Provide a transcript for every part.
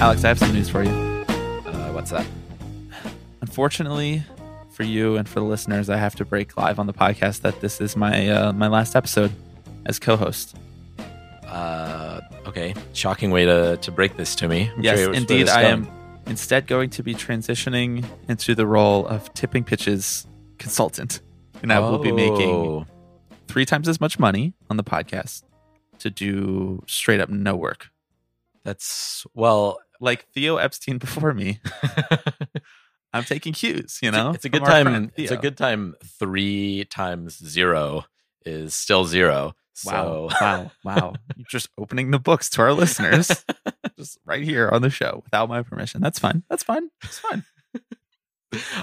Alex, I have some news for you. Uh, what's that? Unfortunately for you and for the listeners, I have to break live on the podcast that this is my uh, my last episode as co-host. Uh, okay, shocking way to, to break this to me. I'm yes, indeed, I going. am instead going to be transitioning into the role of tipping pitches consultant, and I will be making three times as much money on the podcast to do straight up no work, That's well. Like Theo Epstein before me. I'm taking cues, you know. it's a from good time. friend It's a good time. Three times zero is still zero. Wow, So wow, wow! You're just opening the books to our listeners, just right here on the show without my permission. That's fine. That's fine. It's fine.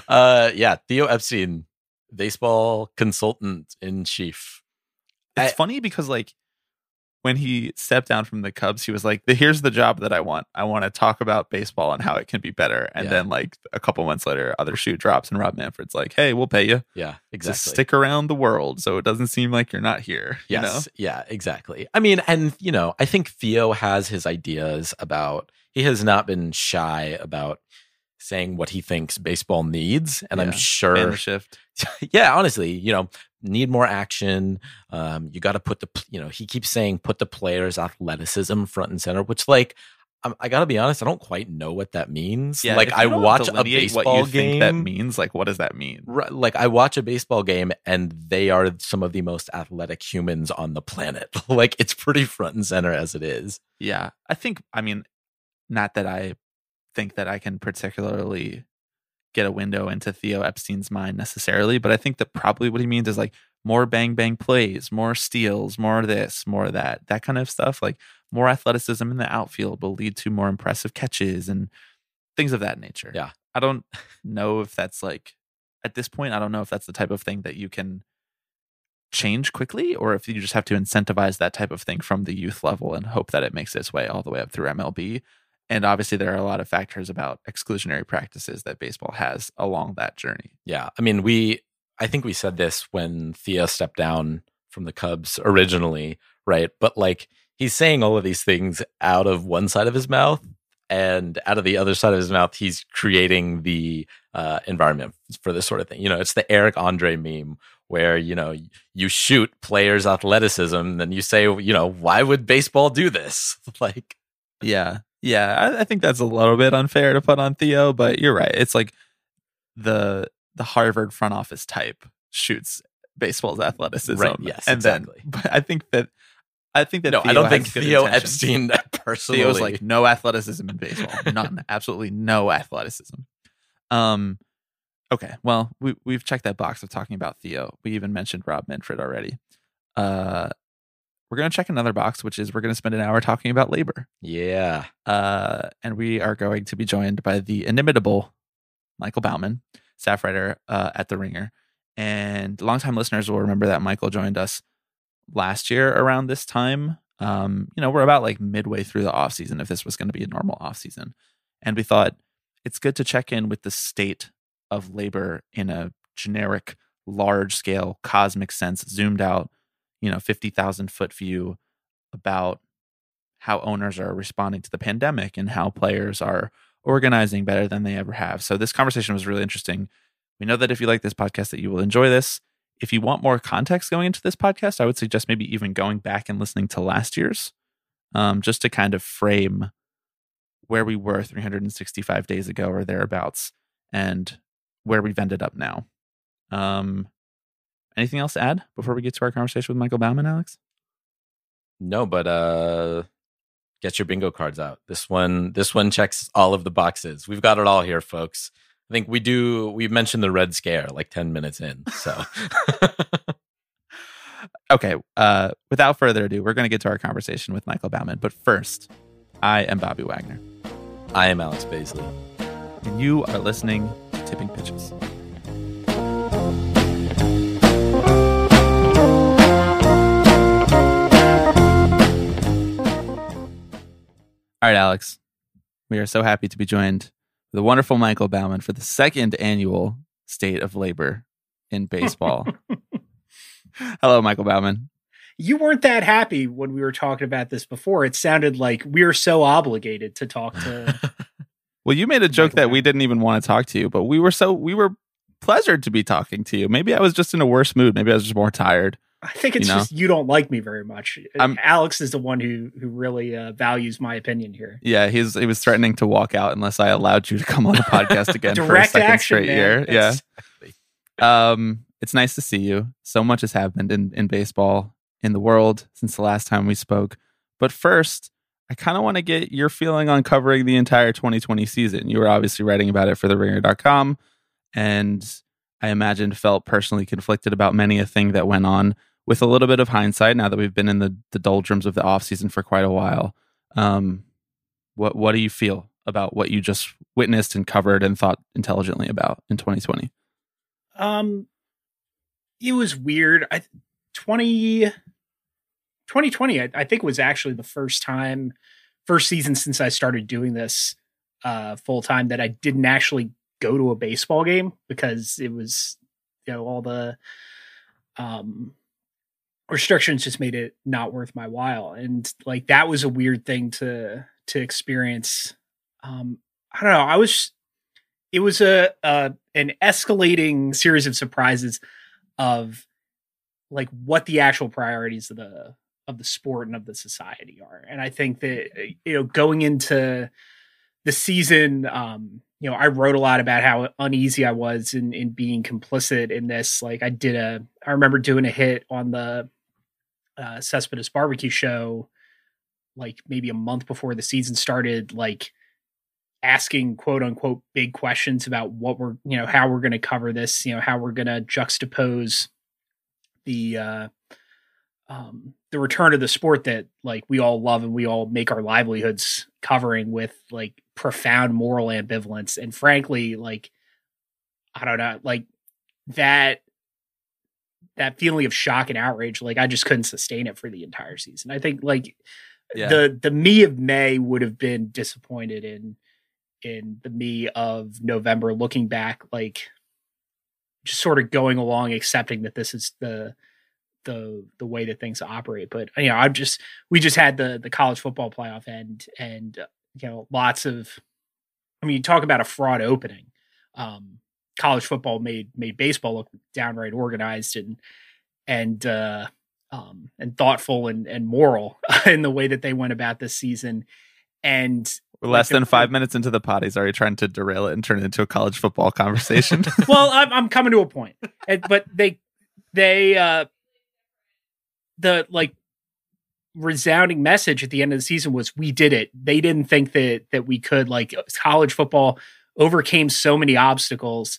uh, yeah, Theo Epstein, baseball consultant in chief. It's I- funny because like when he stepped down from the Cubs, he was like, "Here's the job that I want. I want to talk about baseball and how it can be better." And Yeah. then like a couple months later, other shoe drops, and Rob Manfred's like, "Hey, we'll pay you Yeah, exactly. stick around the world, so it doesn't seem like you're not here." You know? Yes. Yeah, exactly. I mean, and you know, I think Theo has his ideas about he has not been shy about saying what he thinks baseball needs. And I'm sure shift. yeah, honestly, you know, need more action. Um, you got to put the, you know, he keeps saying put the players' athleticism front and center, which like, I'm, I got to be honest, I don't quite know what that means. Yeah, like I watch a baseball game. that means. Like, what does that mean? Right, like I watch a baseball game and they are some of the most athletic humans on the planet. like it's pretty front and center as it is. Yeah, I think. I mean, not that I think that I can particularly get a window into Theo Epstein's mind necessarily, but I think that probably what he means is like more bang bang plays, more steals, more this, more that, that kind of stuff. Like more athleticism in the outfield will lead to more impressive catches and things of that nature. Yeah. I don't know if that's like at this point, I don't know if that's the type of thing that you can change quickly or if you just have to incentivize that type of thing from the youth level and hope that it makes its way all the way up through MLB. And obviously, there are a lot of factors about exclusionary practices that baseball has along that journey. Yeah. I mean, we, I think we said this when Theo stepped down from the Cubs originally, right? But like he's saying all of these things out of one side of his mouth and out of the other side of his mouth, he's creating the uh, environment for this sort of thing. You know, it's the Eric Andre meme where, you know, you shoot players' athleticism, then you say, you know, why would baseball do this? like, Yeah. Yeah. I, I think that's a little bit unfair to put on Theo, but you're right. It's like the the Harvard front office type shoots baseball's athleticism. Right, yes, and exactly. Then, but I think that I think that no, Theo I don't think Theo. Epstein personally. Theo's like no athleticism in baseball. None. Absolutely no athleticism. Um okay, well, we we've checked that box of talking about Theo. We even mentioned Rob Manfred already. Uh we're gonna check another box, which is we're gonna spend an hour talking about labor. yeah. Uh and we are going to be joined by the inimitable Michael Bauman, staff writer uh, at The Ringer. And longtime listeners will remember that Michael joined us last year around this time. Um, you know, we're about like midway through the off season if this was going to be a normal off season. And we thought it's good to check in with the state of labor in a generic, large scale, cosmic sense, zoomed out, you know, 50,000 foot view about how owners are responding to the pandemic and how players are organizing better than they ever have. So this conversation was really interesting. We know that if you like this podcast that you will enjoy this. If you want more context going into this podcast, I would suggest maybe even going back and listening to last year's um, just to kind of frame where we were 365 days ago or thereabouts and where we've ended up now. Um, anything else to add before we get to our conversation with Michael Bauman, Alex? No, but uh get your bingo cards out. This one this one checks all of the boxes. We've got it all here, folks. I think we do we mentioned the red scare like 10 minutes in. So okay, uh, without further ado, we're going to get to our conversation with Michael Bauman. But first, I am Bobby Wagner. I am Alex Baisley. And you are listening to Tipping Pitches. All right, Alex. We are so happy to be joined with the wonderful Michael Bauman for the second annual State of Labor in Baseball. Hello, Michael Bauman. You weren't that happy when we were talking about this before. It sounded like we are so obligated to talk to. well, you made a joke that we didn't even want to talk to you, but we were so we were pleasured to be talking to you. Maybe I was just in a worse mood. Maybe I was just more tired. I think it's You know? just you don't like me very much. I'm- Alex is the one who who really uh, values my opinion here. Yeah, he's he was threatening to walk out unless I allowed you to come on the podcast again for a second action, straight man. year. Yeah. Um, it's nice to see you. So much has happened in, in baseball in the world since the last time we spoke. But first, I kind of want to get your feeling on covering the entire 2020 season. You were obviously writing about it for the ringer.com and I imagine felt personally conflicted about many a thing that went on with a little bit of hindsight now that we've been in the, the doldrums of the offseason for quite a while. Um, what what do you feel about what you just witnessed and covered and thought intelligently about in 2020? Um, it was weird. I 20, 2020, I, I think was actually the first time, first season since I started doing this uh full time that I didn't actually go to a baseball game because it was, you know, all the um restrictions just made it not worth my while. And like that was a weird thing to to experience. Um, I don't know. I was it was a, a an escalating series of surprises of like what the actual priorities of the of the sport and of the society are and i think that you know going into the season um you know i wrote a lot about how uneasy i was in in being complicit in this like i did a i remember doing a hit on the uh cespedes barbecue show like maybe a month before the season started like asking quote unquote big questions about what we're you know how we're going to cover this you know how we're going to juxtapose the uh um the return of the sport that like we all love and we all make our livelihoods covering with like profound moral ambivalence. And frankly like i don't know like that that feeling of shock and outrage like i just couldn't sustain it for the entire season i think like Yeah. the the me of may would have been disappointed in in the me of November looking back like just sort of going along accepting that this is the the the way that things operate but you know I'm just we just had the the college football playoff end and you know lots of I mean you talk about a fraud opening um college football made made baseball look downright organized and and uh um and thoughtful and and moral in the way that they went about this season and We're less than five minutes into the pod. He's already trying to derail it and turn it into a college football conversation. well, I'm, I'm coming to a point, And- but they, they, uh, the like resounding message at the end of the season was we did it. They didn't think that that we could. Like college football overcame so many obstacles,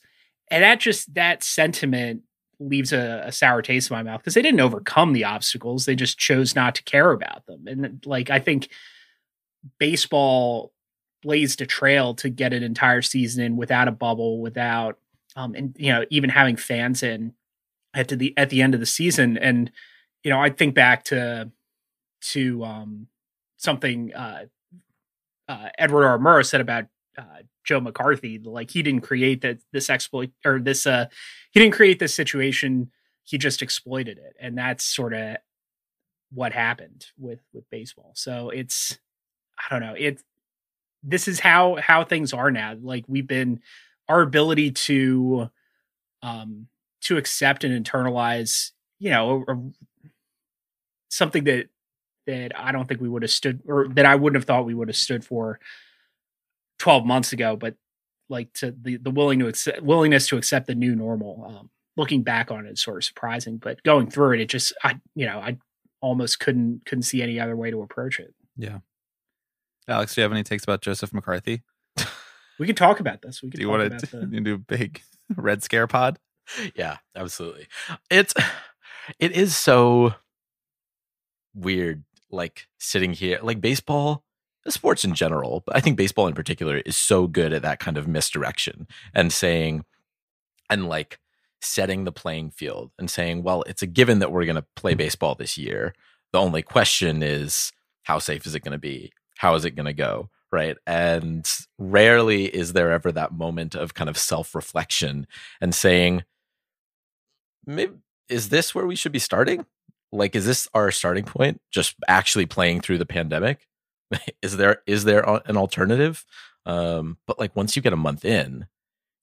and that just that sentiment leaves a, a sour taste in my mouth because they didn't overcome the obstacles. They just chose not to care about them. And like I think baseball blazed a trail to get an entire season in without a bubble, without um, and you know even having fans in at the at the end of the season. And you know I think back to to um, something uh, uh, Edward R. Murrow said about uh, Joe McCarthy. Like he didn't create that this exploit or this uh, he didn't create this situation. He just exploited it, and that's sort of what happened with with baseball. So it's I don't know. It this is how how things are now. Like we've been our ability to um to accept and internalize, you know, a, a- something that that I don't think we would have stood or that I wouldn't have thought we would have stood for 12 months ago, but like to the the willing to accept, willingness to accept the new normal. Um, looking back on it is sort of surprising, but going through it, it just I you know I almost couldn't couldn't see any other way to approach it. Yeah. Alex, do you have any takes about Joseph McCarthy? We can talk about this. We can Do you want to the do a big Red Scare pod? yeah, absolutely. It's it is so weird like sitting here like baseball sports in general, but I think baseball in particular is so good at that kind of misdirection and saying, and like setting the playing field and saying, well, it's a given that we're going to play baseball this year. The only question is, how safe is it going to be? How is it going to go? Right. And rarely is there ever that moment of kind of self reflection and saying, maybe is this where we should be starting? Like, is this our starting point? Just actually playing through the pandemic? is there is there an alternative? Um, but like once you get a month in,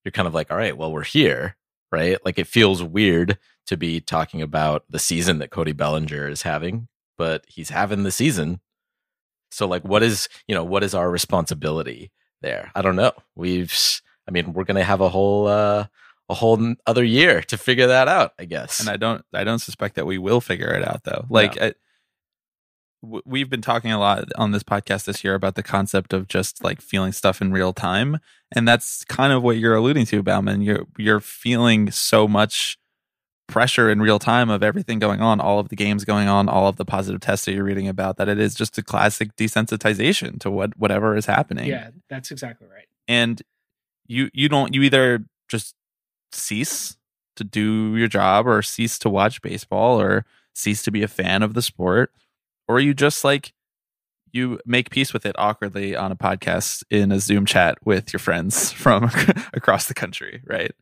you're kind of like, all right, well, we're here, right? Like it feels weird to be talking about the season that Cody Bellinger is having, but he's having the season. So like what is, you know, what is our responsibility there? I don't know. We've I mean, we're going to have a whole uh a whole other year to figure that out, I guess. And I don't I don't suspect that we will figure it out though. Like no. I, we've been talking a lot on this podcast this year about the concept of just like feeling stuff in real time. And that's kind of what you're alluding to bauman. You're you're feeling so much pressure in real time of everything going on all of the games going on all of the positive tests that you're reading about that it is just a classic desensitization to what whatever is happening. Yeah that's exactly right. And you you don't you either just cease to do your job or cease to watch baseball or cease to be a fan of the sport or you just like you make peace with it awkwardly on a podcast in a Zoom chat with your friends from across the country, right?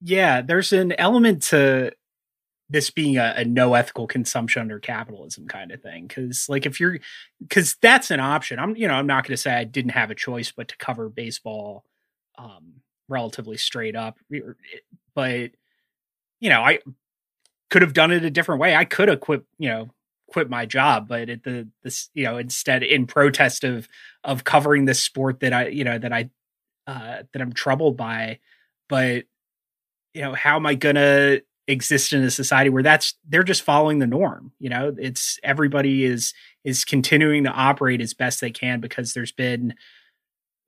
Yeah, there's an element to this being a, a, no ethical consumption under capitalism kind of thing. Cause like if you're cause that's an option. I'm you know, I'm not gonna say I didn't have a choice but to cover baseball um relatively straight up. But you know, I could have done it a different way. I could have quit, you know, quit my job but at the this you know instead in protest of of covering this sport that i you know that i uh that i'm troubled by. But you know how am i gonna exist in a society where that's they're just following the norm you know? It's everybody is is continuing to operate as best they can because there's been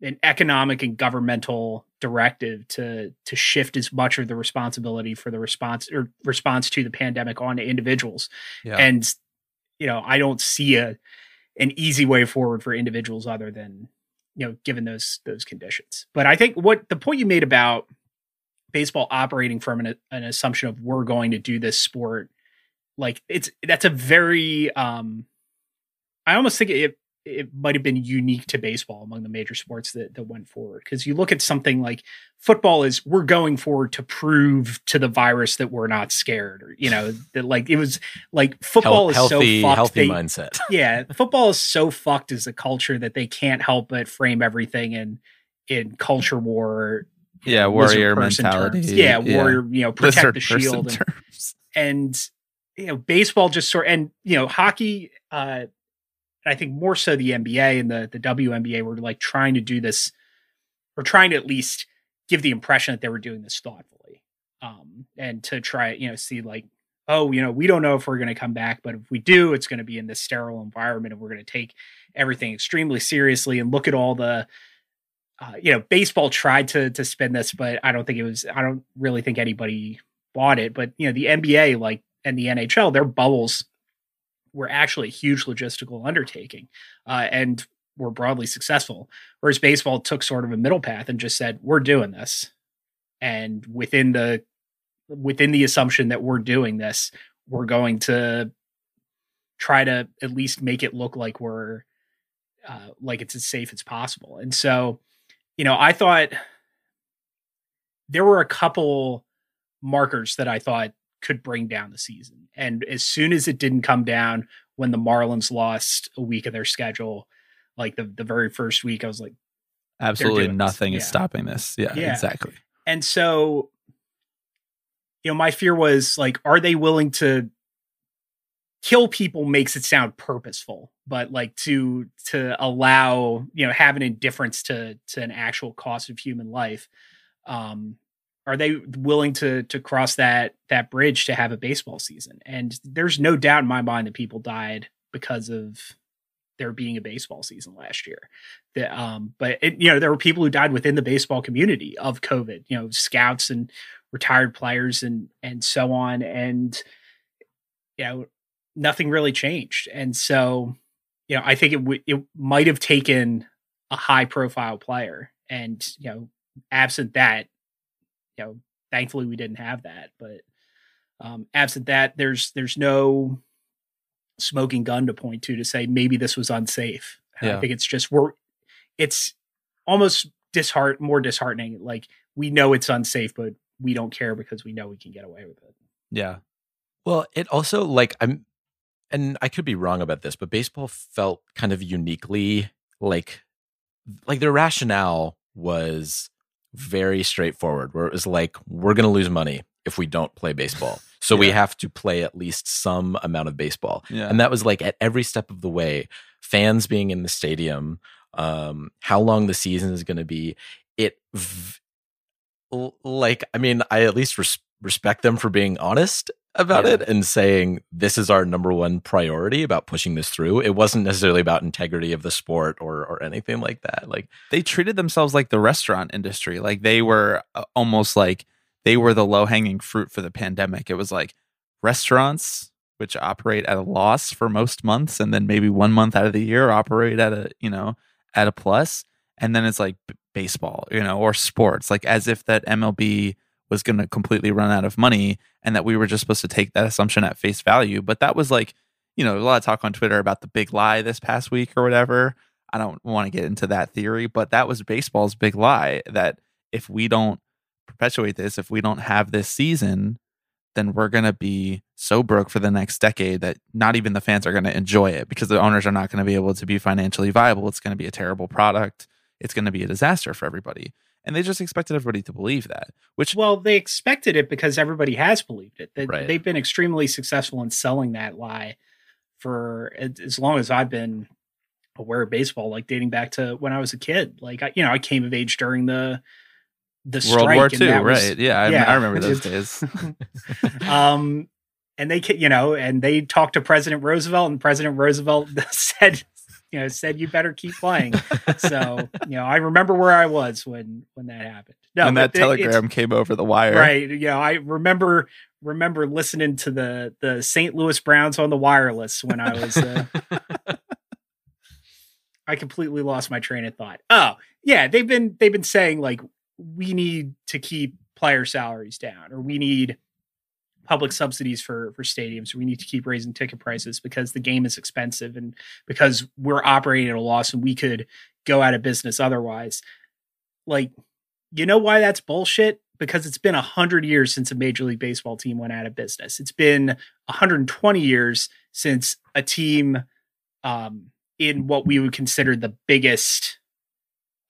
an economic and governmental directive to to shift as much of the responsibility for the response or response to the pandemic onto individuals. Yeah. and you know, I don't see a an easy way forward for individuals other than you know given those those conditions. But I think what the point you made about baseball operating from an, an assumption of we're going to do this sport like it's that's a very um I almost think it it might have been unique to baseball among the major sports that, that went forward. Because you look at something like football is we're going forward to prove to the virus that we're not scared, or you know that like it was like football is healthy, so fucked. Healthy they, mindset. yeah, football is so fucked as a culture that they can't help but frame everything in in culture war. Yeah, warrior mentality. Terms. Yeah, warrior. You know, protect the shield. And, and you know, baseball just sort and you know, hockey. uh I think more so the NBA and the the WNBA were like trying to do this, or trying to at least give the impression that they were doing this thoughtfully, um, and to try you know see like oh you know we don't know if we're going to come back, but if we do, it's going to be in this sterile environment, and we're going to take everything extremely seriously and look at all the. Uh, you know, baseball tried to to spin this, but I don't think it was. I don't really think anybody bought it. But you know, the NBA like and the NHL, their bubbles were actually a huge logistical undertaking uh, and were broadly successful. Whereas baseball took sort of a middle path and just said, "We're doing this," and within the within the assumption that we're doing this, we're going to try to at least make it look like we're uh, like it's as safe as possible. And so, you know, I thought there were a couple markers that I thought could bring down the season. And as soon as it didn't come down when the Marlins lost a week of their schedule, like the, the very first week, I was like, absolutely nothing this. is yeah. stopping this. Yeah, yeah, exactly. And so, you know, my fear was like, are they willing to kill people makes it sound purposeful, but like to to allow, you know, have an indifference to to an actual cost of human life. Um, are they willing to to cross that that bridge to have a baseball season? And there's no doubt in my mind that people died because of there being a baseball season last year. That, um, but it, you know, there were people who died within the baseball community of COVID. You know, scouts and retired players and and so on. And you know, nothing really changed. And so, you know, I think it would it might have taken a high profile player, and you know, absent that, you know, thankfully we didn't have that, but um, absent that, there's there's no smoking gun to point to to say maybe this was unsafe. Yeah. I think it's just we're it's almost disheart more disheartening. Like we know it's unsafe, but we don't care because we know we can get away with it. Yeah. Well, it also like I'm and I could be wrong about this, but baseball felt kind of uniquely like like their rationale was very straightforward where it was like we're going to lose money if we don't play baseball. So we have to play at least some amount of baseball. Yeah. And that was like at every step of the way, fans being in the stadium, um, how long the season is going to be. It, v- like, I mean, I at least res- respect them for being honest about Yeah. it and saying this is our number one priority about pushing this through. It wasn't necessarily about integrity of the sport or or anything like that. Like, they treated themselves like the restaurant industry. Like they were uh, almost like they were the low hanging fruit for the pandemic. It was like restaurants, which operate at a loss for most months, and then maybe one month out of the year operate at a you know at a plus, and then it's like b- baseball, you know, or sports, like as if that MLB was going to completely run out of money and that we were just supposed to take that assumption at face value. But that was like, you know, a lot of talk on Twitter about the big lie this past week or whatever. I don't want to get into that theory, but that was baseball's big lie that if we don't perpetuate this, if we don't have this season, then we're going to be so broke for the next decade that not even the fans are going to enjoy it because the owners are not going to be able to be financially viable. It's going to be a terrible product. It's going to be a disaster for everybody. And they just expected everybody to believe that, which Well, they expected it because everybody has believed it. They, Right. They've been extremely successful in selling that lie for as long as I've been aware of baseball, like dating back to when I was a kid. Like, I, you know, I came of age during the the World strike, War II, that was- right? Yeah, I, yeah, I remember those days. um, and they, you know, and they talked to President Roosevelt, and President Roosevelt said, you know, said you better keep playing. so, you know, I remember where I was when when that happened. No, when that but it- telegram came over the wire. right? You know, I remember remember listening to the the St. Louis Browns on the wireless when I was. Uh, I completely lost my train of thought. Oh, yeah, they've been they've been saying like we need to keep player salaries down, or we need public subsidies for for stadiums. We need to keep raising ticket prices because the game is expensive and because we're operating at a loss and we could go out of business otherwise. Like, you know why that's bullshit? Because it's been a hundred years since a major league baseball team went out of business. It's been 120 years since a team um, in what we would consider the biggest,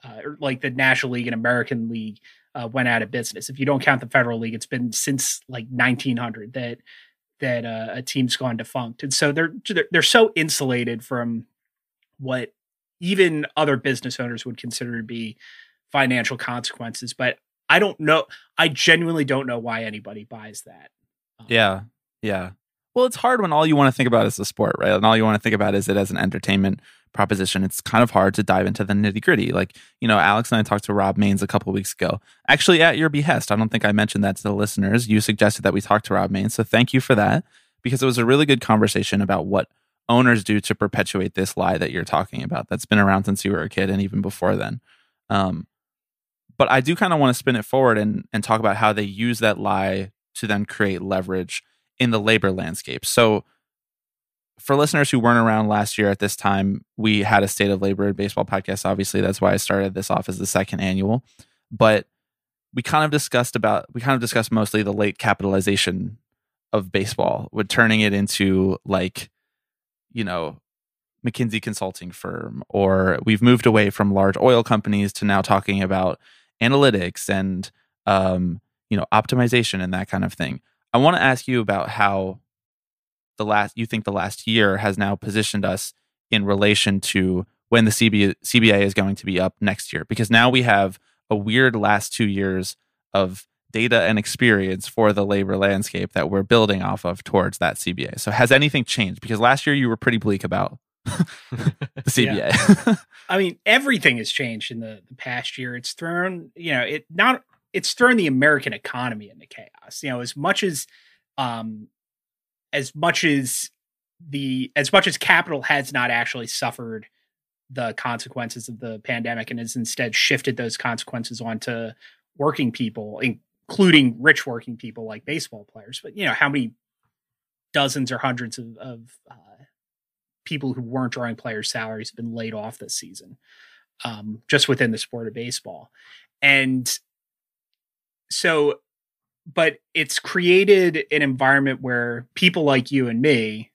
uh, like the National League and American League, uh, went out of business. If you don't count the Federal League, it's been since like 1900 that that uh, a team's gone defunct, and so they're they're, they're so insulated from what even other business owners would consider to be financial consequences. But I don't know. I genuinely don't know why anybody buys that. Um, Yeah. Yeah. Well, it's hard when all you want to think about is the sport, right? And all you want to think about is it as an entertainment proposition. It's kind of hard to dive into the nitty gritty. Like, you know, Alex and I talked to Rob Mains a couple weeks ago, actually at your behest. I don't think I mentioned that to the listeners. You suggested that we talk to Rob Mains. So thank you for that because it was a really good conversation about what owners do to perpetuate this lie that you're talking about that's been around since you were a kid and even before then. Um, but I do kind of want to spin it forward and, and talk about how they use that lie to then create leverage in the labor landscape. So, for listeners who weren't around last year at this time, we had a state of labor baseball podcast. Obviously, that's why I started this off as the second annual. But we kind of discussed about we kind of discussed mostly the late capitalization of baseball, with turning it into like, you know, McKinsey consulting firm, or we've moved away from large oil companies to now talking about analytics and um, you know optimization and that kind of thing. I want to ask you about how the last you think the last year has now positioned us in relation to when the CB, CBA is going to be up next year because now we have a weird last 2 years of data and experience for the labor landscape that we're building off of towards that CBA. So has anything changed because last year you were pretty bleak about the CBA. I mean, everything has changed in the, the past year. It's thrown, you know, it not it's thrown the American economy into chaos. You know, as much as um as much as the as much as capital has not actually suffered the consequences of the pandemic and has instead shifted those consequences onto working people, including rich working people like baseball players. But you know, how many dozens or hundreds of, of uh, people who weren't drawing players' salaries have been laid off this season, um, just within the sport of baseball, and so, but it's created an environment where people like you and me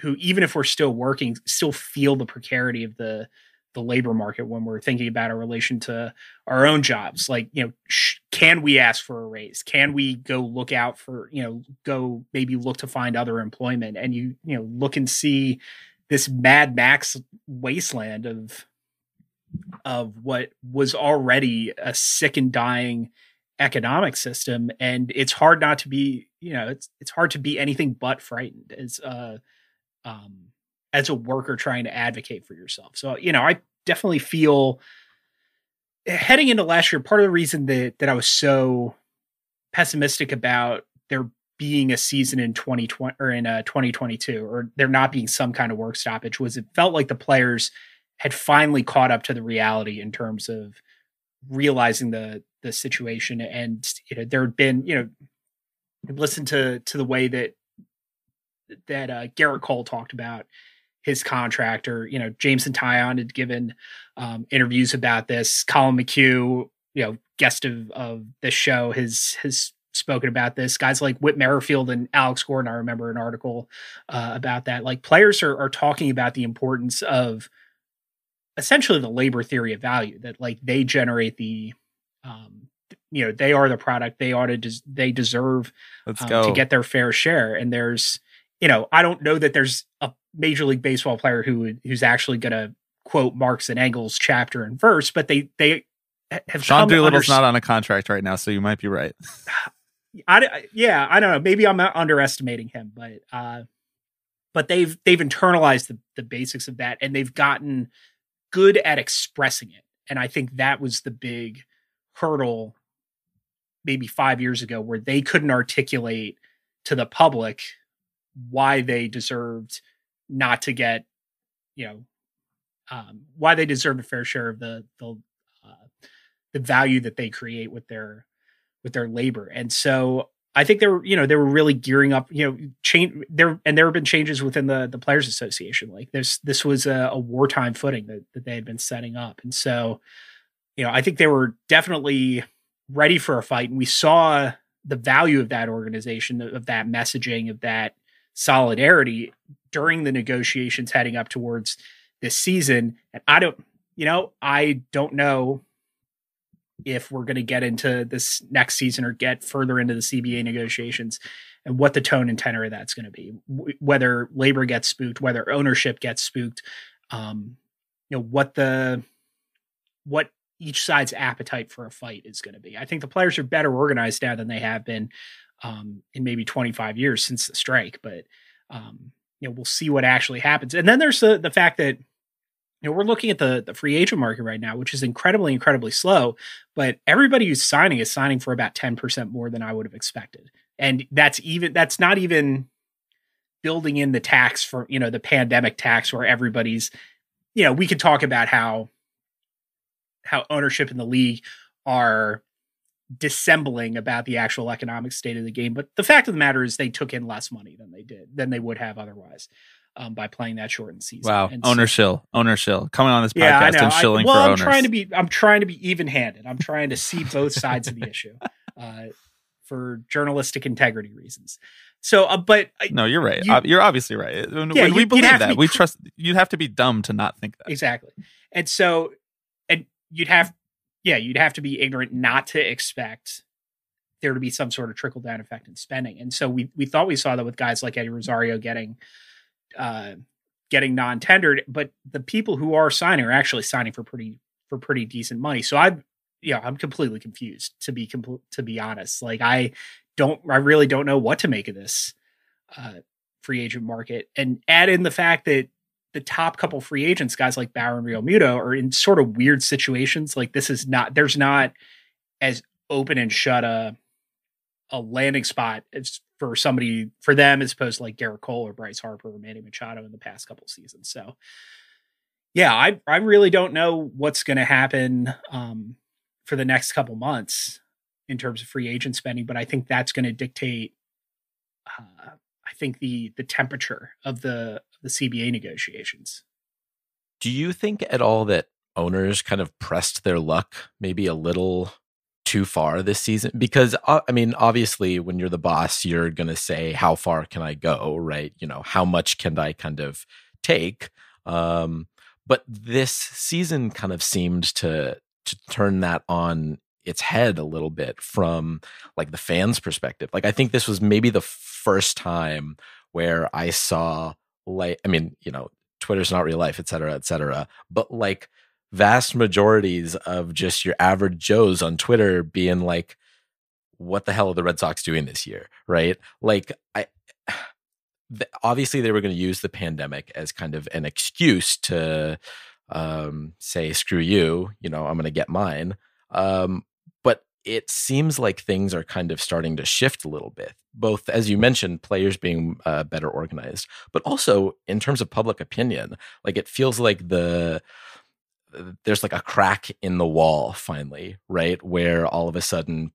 who even if we're still working still feel the precarity of the the labor market when we're thinking about our relation to our own jobs. Like you know sh- can we ask for a raise? Can we go look out for you know go maybe look to find other employment? And you you know look and see this mad max wasteland of of what was already a sick and dying economic system and it's hard not to be you know it's it's hard to be anything but frightened as uh um, as a worker trying to advocate for yourself. So, you know, I definitely feel heading into last year, part of the reason that that I was so pessimistic about there being a season in 2020 or in uh, 2022 or there not being some kind of work stoppage was it felt like the players had finally caught up to the reality in terms of realizing the the situation and you know there had been you know listen to to the way that that uh, Gerrit Cole talked about his contract, or you know, Jameson Taillon had given um, interviews about this. Collin McHugh, you know, guest of of this show, has has spoken about this. Guys like Whit Merrifield and Alex Gordon, I remember an article uh, about that. Like players are, are talking about the importance of essentially the labor theory of value that like they generate the um, you know they are the product they ought to des- they deserve um, to get their fair share and there's you know, I don't know that there's a major league baseball player who who's actually going to quote Marx and Engels chapter and verse, but they they have Sean Doolittle's under- not on a contract right now, so you might be right. I, yeah, I don't know. Maybe I'm underestimating him, but uh, but they've they've internalized the the basics of that, and they've gotten good at expressing it. And I think that was the big hurdle, maybe five years ago, where they couldn't articulate to the public why they deserved not to get, you know, um, why they deserved a fair share of the the uh, the value that they create with their with their labor. And so I think they were, you know, they were really gearing up, you know, change there and there have been changes within the the players association. Like this this was a, a wartime footing that, that they had been setting up. And so, you know, I think they were definitely ready for a fight. And we saw the value of that organization, of that messaging, of that solidarity during the negotiations heading up towards this season. And I don't, you know, I don't know if we're going to get into this next season or get further into the CBA negotiations and what the tone and tenor of that's going to be. Whether labor gets spooked, whether ownership gets spooked, um, you know, what the what each side's appetite for a fight is going to be. I think the players are better organized now than they have been um, in maybe 25 years since the strike, but um, you know, we'll see what actually happens. And then there's the the fact that you know we're looking at the the free agent market right now, which is incredibly incredibly slow. But everybody who's signing is signing for about 10 percent more than I would have expected, and that's even that's not even building in the tax for you know the pandemic tax where everybody's you know we could talk about how how ownership in the league are dissembling about the actual economic state of the game. But the fact of the matter is, they took in less money than they did than they would have otherwise um, by playing that shortened season. Wow, And so- owner shill, owner shill, coming on this podcast yeah, I know. and I, well, for I'm owners. trying to be. I'm trying to be even-handed. I'm trying to see both sides of the issue uh, for journalistic integrity reasons. So, uh, but I- no, you're right. you- Uh, you're obviously right. Yeah, we you'd believe that, be we trust. You'd have to be dumb to not think that. exactly, and so, and you'd have, yeah, you'd have to be ignorant not to expect there to be some sort of trickle down effect in spending. And so we we thought we saw that with guys like Eddie Rosario getting uh getting non-tendered, but the people who are signing are actually signing for pretty for pretty decent money. So I yeah, I'm completely confused to be compl- to be honest. Like I don't I really don't know what to make of this uh free agent market and add in the fact that the top couple free agents, guys like Bauer and Realmuto, are in sort of weird situations. Like this is not there's not as open and shut a a landing spot as for somebody for them as opposed to like Gerrit Cole or Bryce Harper or Manny Machado in the past couple seasons. So yeah, I I really don't know what's going to happen um, for the next couple months in terms of free agent spending, but I think that's going to dictate. Uh, I think the the temperature of the the CBA negotiations. Do you think at all that owners kind of pressed their luck maybe a little too far this season? Because uh, I mean, obviously, when you're the boss, you're going to say, "How far can I go?" Right? You know, how much can I kind of take? Um, but this season kind of seemed to to turn that on its head a little bit from like the fans perspective like i think this was maybe the first time where i saw like i mean you know twitter's not real life et cetera et cetera but like vast majorities of just your average joes on twitter being like what the hell are the red sox doing this year? Right? Like i obviously they were going to use the pandemic as kind of an excuse to um, say screw you you know i'm going to get mine. Um, but it seems like things are kind of starting to shift a little bit both as you mentioned players being uh, better organized but also in terms of public opinion like it feels like the there's like a crack in the wall finally right where all of a sudden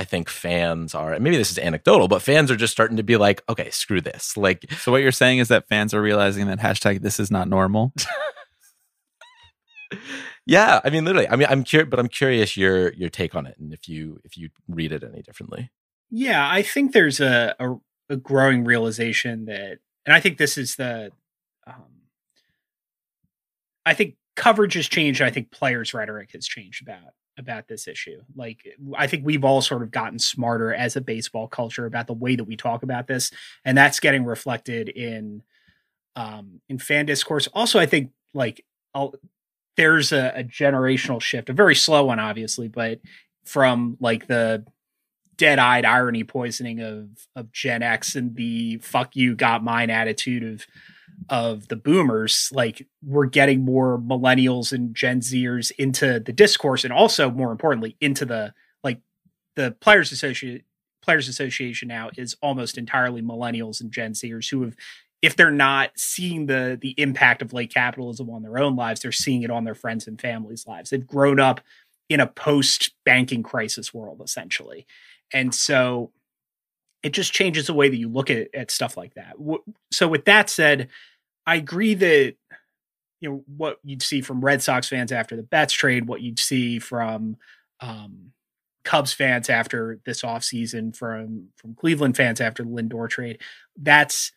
I think fans are, maybe this is anecdotal, but fans are just starting to be like, okay, screw this. Like, so what you're saying is that fans are realizing that hashtag this is not normal. yeah, I mean, literally, I mean, I'm curious, but I'm curious your your take on it, and if you if you read it any differently. Yeah, I think there's a a, a growing realization that, and I think this is the, um, I think coverage has changed. I think players' rhetoric has changed about about this issue. Like I think we've all sort of gotten smarter as a baseball culture about the way that we talk about this, and that's getting reflected in um, in fan discourse. Also, I think like I'll, there's a, a generational shift, a very slow one, obviously, but from like the dead-eyed irony poisoning of of Gen X and the "fuck you, got mine" attitude of of the boomers, like we're getting more millennials and Gen Zers into the discourse, and also more importantly into the like the players associate players association now is almost entirely millennials and Gen Zers who have if they're not seeing the the impact of late capitalism on their own lives, they're seeing it on their friends and families' lives. They've grown up in a post banking crisis world essentially. And so it just changes the way that you look at, at stuff like that. So with that said, I agree that you know what you'd see from Red Sox fans after the Betts trade, what you'd see from um, Cubs fans after this offseason, from from Cleveland fans after the Lindor trade. That's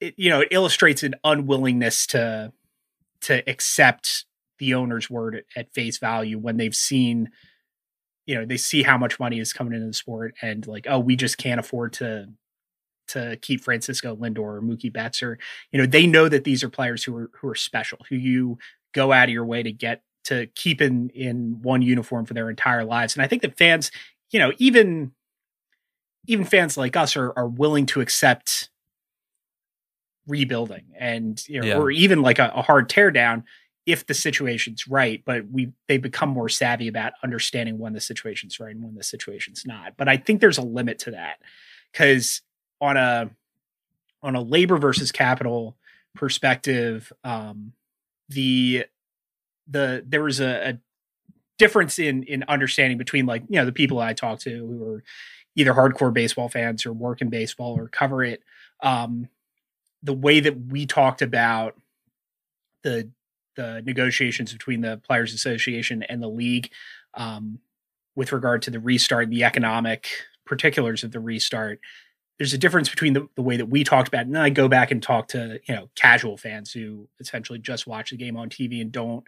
it, you know, it illustrates an unwillingness to to accept the owner's word at, at face value when they've seen you know they see how much money is coming into the sport and like oh we just can't afford to to keep Francisco Lindor or Mookie Betts or you know they know that these are players who are who are special who you go out of your way to get to keep in in one uniform for their entire lives and I think that fans you know even even fans like us are are willing to accept rebuilding and you know yeah. or even like a, a hard teardown if the situation's right but we they become more savvy about understanding when the situation's right and when the situation's not but i think there's a limit to that because on a on a labor versus capital perspective, um, the the there was a, a difference in in understanding between like you know the people I talk to who are either hardcore baseball fans or work in baseball or cover it. Um, the way that we talked about the the negotiations between the Players Association and the league um, with regard to the restart, the economic particulars of the restart, there's a difference between the, the way that we talked about it and then i go back and talk to you know casual fans who essentially just watch the game on tv and don't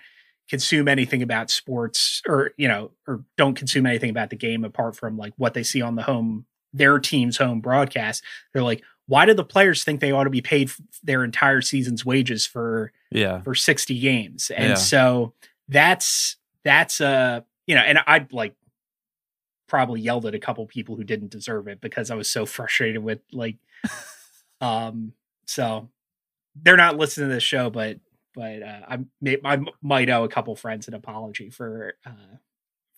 consume anything about sports or you know or don't consume anything about the game apart from like what they see on the home their team's home broadcast. They're like why do the players think they ought to be paid their entire season's wages for yeah. for 60 games? And yeah. so that's that's uh you know and i'd like probably yelled at a couple people who didn't deserve it because I was so frustrated with like um so they're not listening to this show but but uh, I may, I might owe a couple friends an apology for uh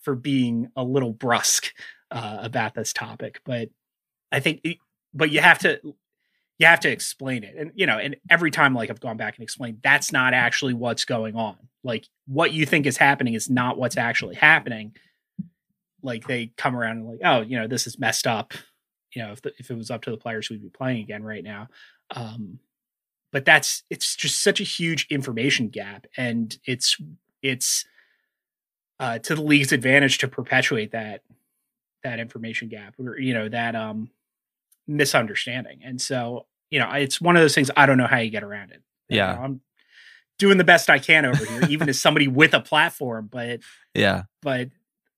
for being a little brusque uh about this topic. But I think but you have to you have to explain it. And you know, and every time like I've gone back and explained that's not actually what's going on. Like what you think is happening is not what's actually happening. Like they come around and like, oh, you know, this is messed up. You know, if the, if it was up to the players, we'd be playing again right now. Um, but that's it's just such a huge information gap, and it's it's uh, to the league's advantage to perpetuate that that information gap or you know that um misunderstanding. And so, you know, it's one of those things I don't know how you get around it. Yeah. Know, I'm doing the best I can over here, even as somebody with a platform, but Yeah. but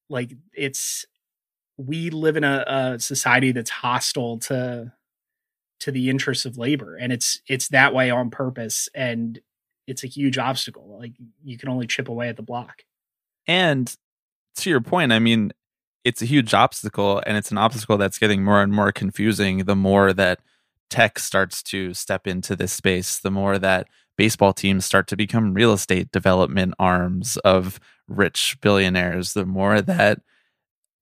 like it's we live in a, a society that's hostile to to the interests of labor and it's it's that way on purpose and it's a huge obstacle like you can only chip away at the block And to your point, I mean, it's a huge obstacle, and it's an obstacle that's getting more and more confusing the more that tech starts to step into this space, the more that baseball teams start to become real estate development arms of rich billionaires, the more that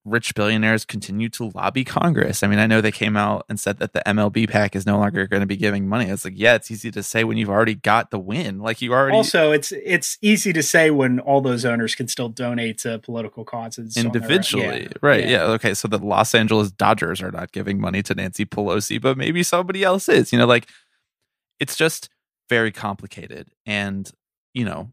rich billionaires continue to lobby Congress. I mean, I know they came out and said that the MLB PAC is no longer going to be giving money. It's like, yeah, it's easy to say when you've already got the win. Like you already also it's it's easy to say when all those owners can still donate to political causes on their own. individually. Yeah, right. yeah. Yeah. Okay. So the Los Angeles Dodgers are not giving money to Nancy Pelosi, but maybe somebody else is. You know, like it's just very complicated. And, you know,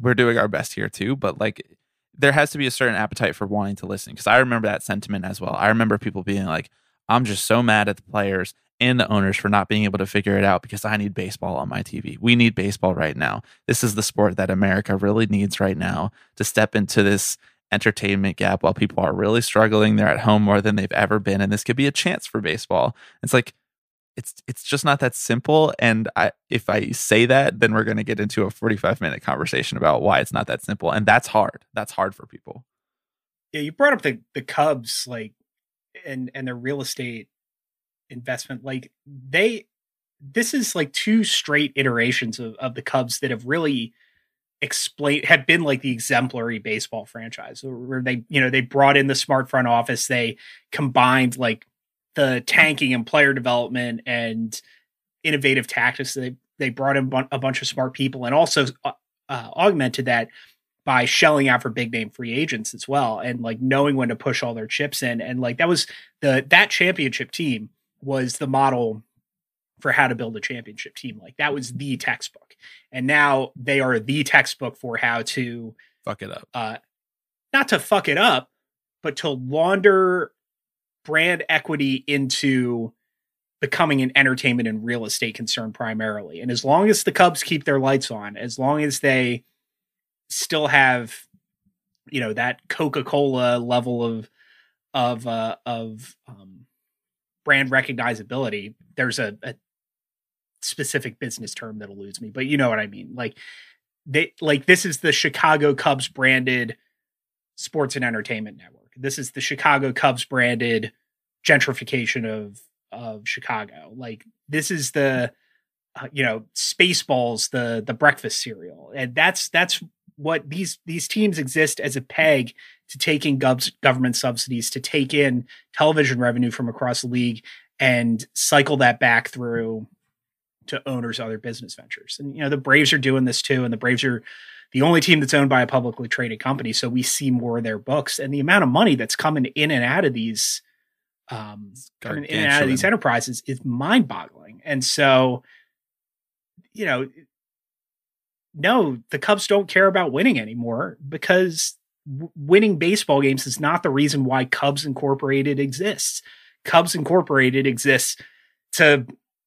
we're doing our best here too, but like there has to be a certain appetite for wanting to listen. Cause I remember that sentiment as well. I remember people being like, I'm just so mad at the players and the owners for not being able to figure it out because I need baseball on my TV. We need baseball right now. This is the sport that America really needs right now to step into this entertainment gap while people are really struggling. They're at home more than they've ever been. And this could be a chance for baseball. It's like, it's it's just not that simple. And I, if I say that, then we're going to get into a 45 minute conversation about why it's not that simple. And that's hard. That's hard for people. yeah you brought up the the cubs like and and their real estate investment like they this is like two straight iterations of, of the cubs that have really explained have been like the exemplary baseball franchise where they you know they brought in the smart front office they combined like the tanking and player development and innovative tactics they they brought in a bunch of smart people and also uh, uh, augmented that by shelling out for big name free agents as well and like knowing when to push all their chips in. And like that was the that championship team was the model for how to build a championship team. Like that was the textbook. And now they are the textbook for how to Fuck it up. uh not to fuck it up but to launder brand equity into becoming an entertainment and real estate concern primarily. And as long as the cubs keep their lights on as long as they still have you know that coca-cola level of of uh of um brand recognizability there's a, a specific business term that eludes me but you know what i mean. Like they like this is the chicago cubs branded sports and entertainment network this is the chicago cubs branded gentrification of of chicago. Like this is the uh, you know spaceballs the the breakfast cereal. And that's that's what these these teams exist as a peg to take in gov- government subsidies to take in television revenue from across the league and cycle that back through to owners other business ventures. And you know the braves are doing this too and the braves are the only team that's owned by a publicly traded company. So we see more of their books and the amount of money that's coming in and out of these um coming in and out of these enterprises is mind-boggling. And so you know no, the Cubs don't care about winning anymore because w- winning baseball games is not the reason why Cubs Incorporated exists. Cubs Incorporated exists to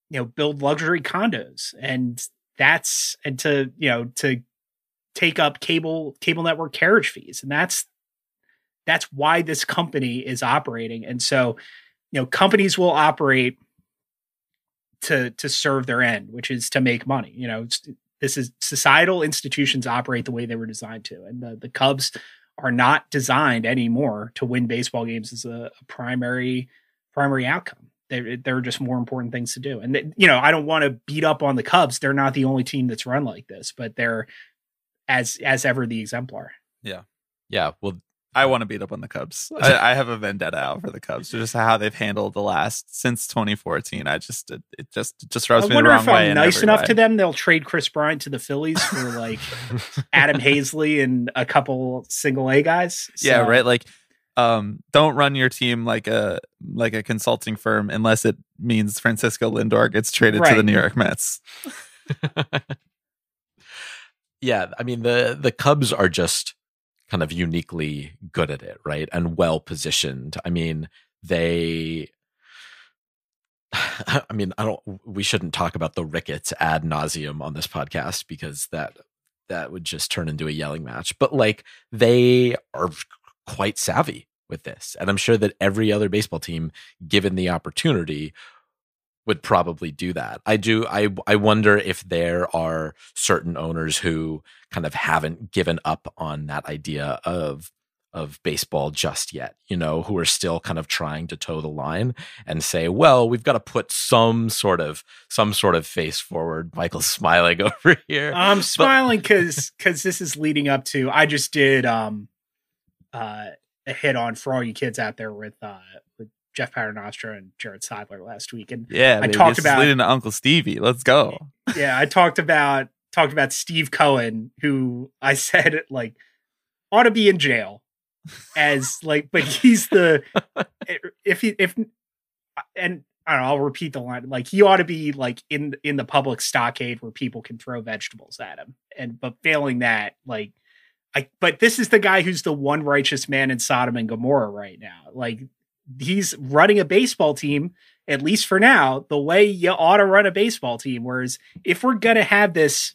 you know build luxury condos and that's and to you know to take up cable cable network carriage fees. And that's that's why this company is operating. And so you know companies will operate to to serve their end which is to make money. You know this is societal institutions operate the way they were designed to. And the, the cubs are not designed anymore to win baseball games as a, a primary primary outcome. There are just more important things to do. And you know i don't want to beat up on the cubs. They're not the only team that's run like this but they're as as ever the exemplar Yeah. Yeah. Well, I want to beat up on the Cubs. I, I have a vendetta out for the Cubs, just how they've handled the last since 2014. I just it, it just it just rubs I me the wrong if way. I'm nice enough way. to them. They'll trade Kris Bryant to the Phillies for like Adam Haseley and a couple single A guys. Yeah, right. Like, um, don't run your team like a like a consulting firm unless it means Francisco Lindor gets traded to the New York Mets. yeah, I mean the the Cubs are just kind of uniquely good at it, right? And well positioned. I mean, they I mean, I don't we shouldn't talk about the Ricketts ad nauseum on this podcast because that that would just turn into a yelling match. But like they are quite savvy with this. And I'm sure that every other baseball team, given the opportunity, would probably do that. I do I I wonder if there are certain owners who kind of haven't given up on that idea of of baseball just yet, you know, who are still kind of trying to toe the line and say, well, we've got to put some sort of some sort of face forward. Michael's smiling over here. I'm smiling because because this is leading up to. I just did um uh a hit on for all you kids out there with uh with Jeff Paternostro and Jarrett Seidler last week, and Yeah, I baby, talked about- leading to Uncle Stevie. Let's go. yeah, I talked about talked about Steve Cohen, who I said like ought to be in jail as like, but he's the if he if and I don't know, I'll repeat the line like he ought to be like in in the public stockade where people can throw vegetables at him, and but failing that, like. I, but this is the guy who's the one righteous man in Sodom and Gomorrah right now. Like he's running a baseball team at least for now, the way you ought to run a baseball team. Whereas if we're gonna have this,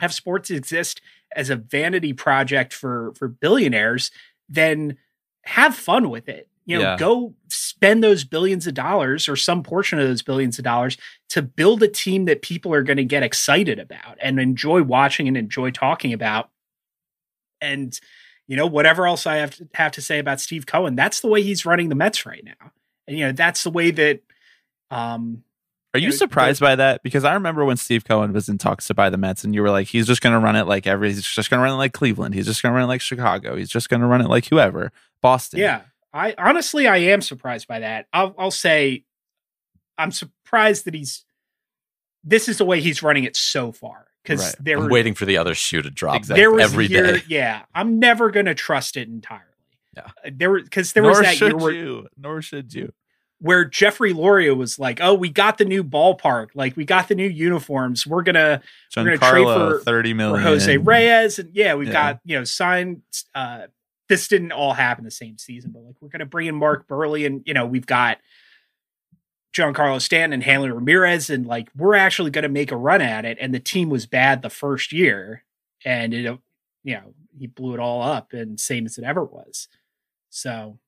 have sports exist as a vanity project for for billionaires, then have fun with it. You know, Yeah. go spend those billions of dollars or some portion of those billions of dollars to build a team that people are going to get excited about and enjoy watching and enjoy talking about. And you know, whatever else I have to have to say about Steve Cohen, that's the way he's running the Mets right now. And you know, that's the way that um Are you surprised by that? Because I remember when Steve Cohen was in talks to buy the Mets, and you were like, he's just going to run it like every, he's just going to run it like Cleveland. He's just going to run it like Chicago. He's just going to run it like whoever, Boston. Yeah, I honestly I am surprised by that. I'll I'll say I'm surprised that he's this is the way he's running it so far because Right. there I'm waiting for the other shoe to drop Exactly. there was every year, day. Yeah, I'm never gonna trust it entirely. Yeah. Uh, there were because there Nor was that year where, you. Nor should you. where Jeffrey Loria was like, "Oh, we got the new ballpark, like we got the new uniforms. We're gonna We're gonna trade for- 30 for. Jose Reyes, and yeah, we've Yeah. got you know signed. Uh, this didn't all happen the same season, but like we're gonna bring in Mark Buehrle, and you know we've got Giancarlo Stanton and Hanley Ramirez, and like we're actually gonna make a run at it. And the team was bad the first year, and it you know he blew it all up, and same as it ever was. So,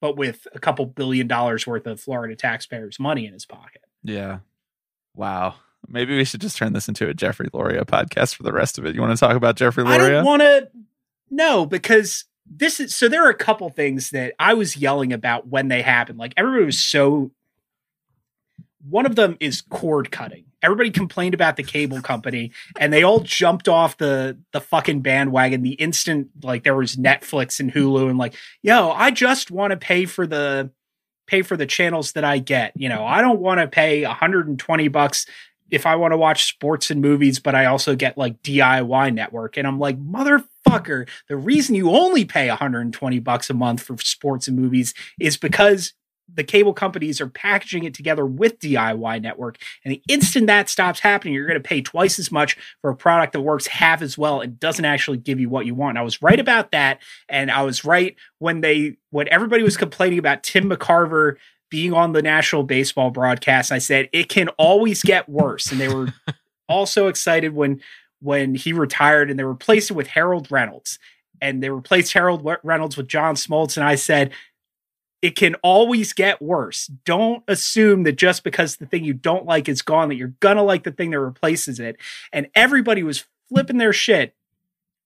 but with a couple billion dollars worth of Florida taxpayers' money in his pocket. Yeah. Wow. Maybe we should just turn this into a Jeffrey Loria podcast for the rest of it. You want to talk about Jeffrey I Loria? don't want to. No, because this is so. There are a couple things that I was yelling about when they happened. Like everybody was so. One of them is cord cutting. Everybody complained about the cable company, and they all jumped off the the fucking bandwagon the instant like there was Netflix and Hulu, and like, yo, I just want to pay for the pay for the channels that I get. You know, I don't want to pay 120 bucks if I want to watch sports and movies, but I also get like DIY network. And I'm like, motherfucker, the reason you only pay 120 bucks a month for sports and movies is because the cable companies are packaging it together with DIY network. And the instant that stops happening, you're going to pay twice as much for a product that works half as well and doesn't actually give you what you want. And I was right about that. And I was right when they, when everybody was complaining about Tim McCarver being on the national baseball broadcast. I said it can always get worse, and they were also excited when when he retired and they replaced it with Harold Reynolds, and they replaced Harold Reynolds with John Smoltz. And I said it can always get worse. Don't assume that just because the thing you don't like is gone that you're gonna like the thing that replaces it. And everybody was flipping their shit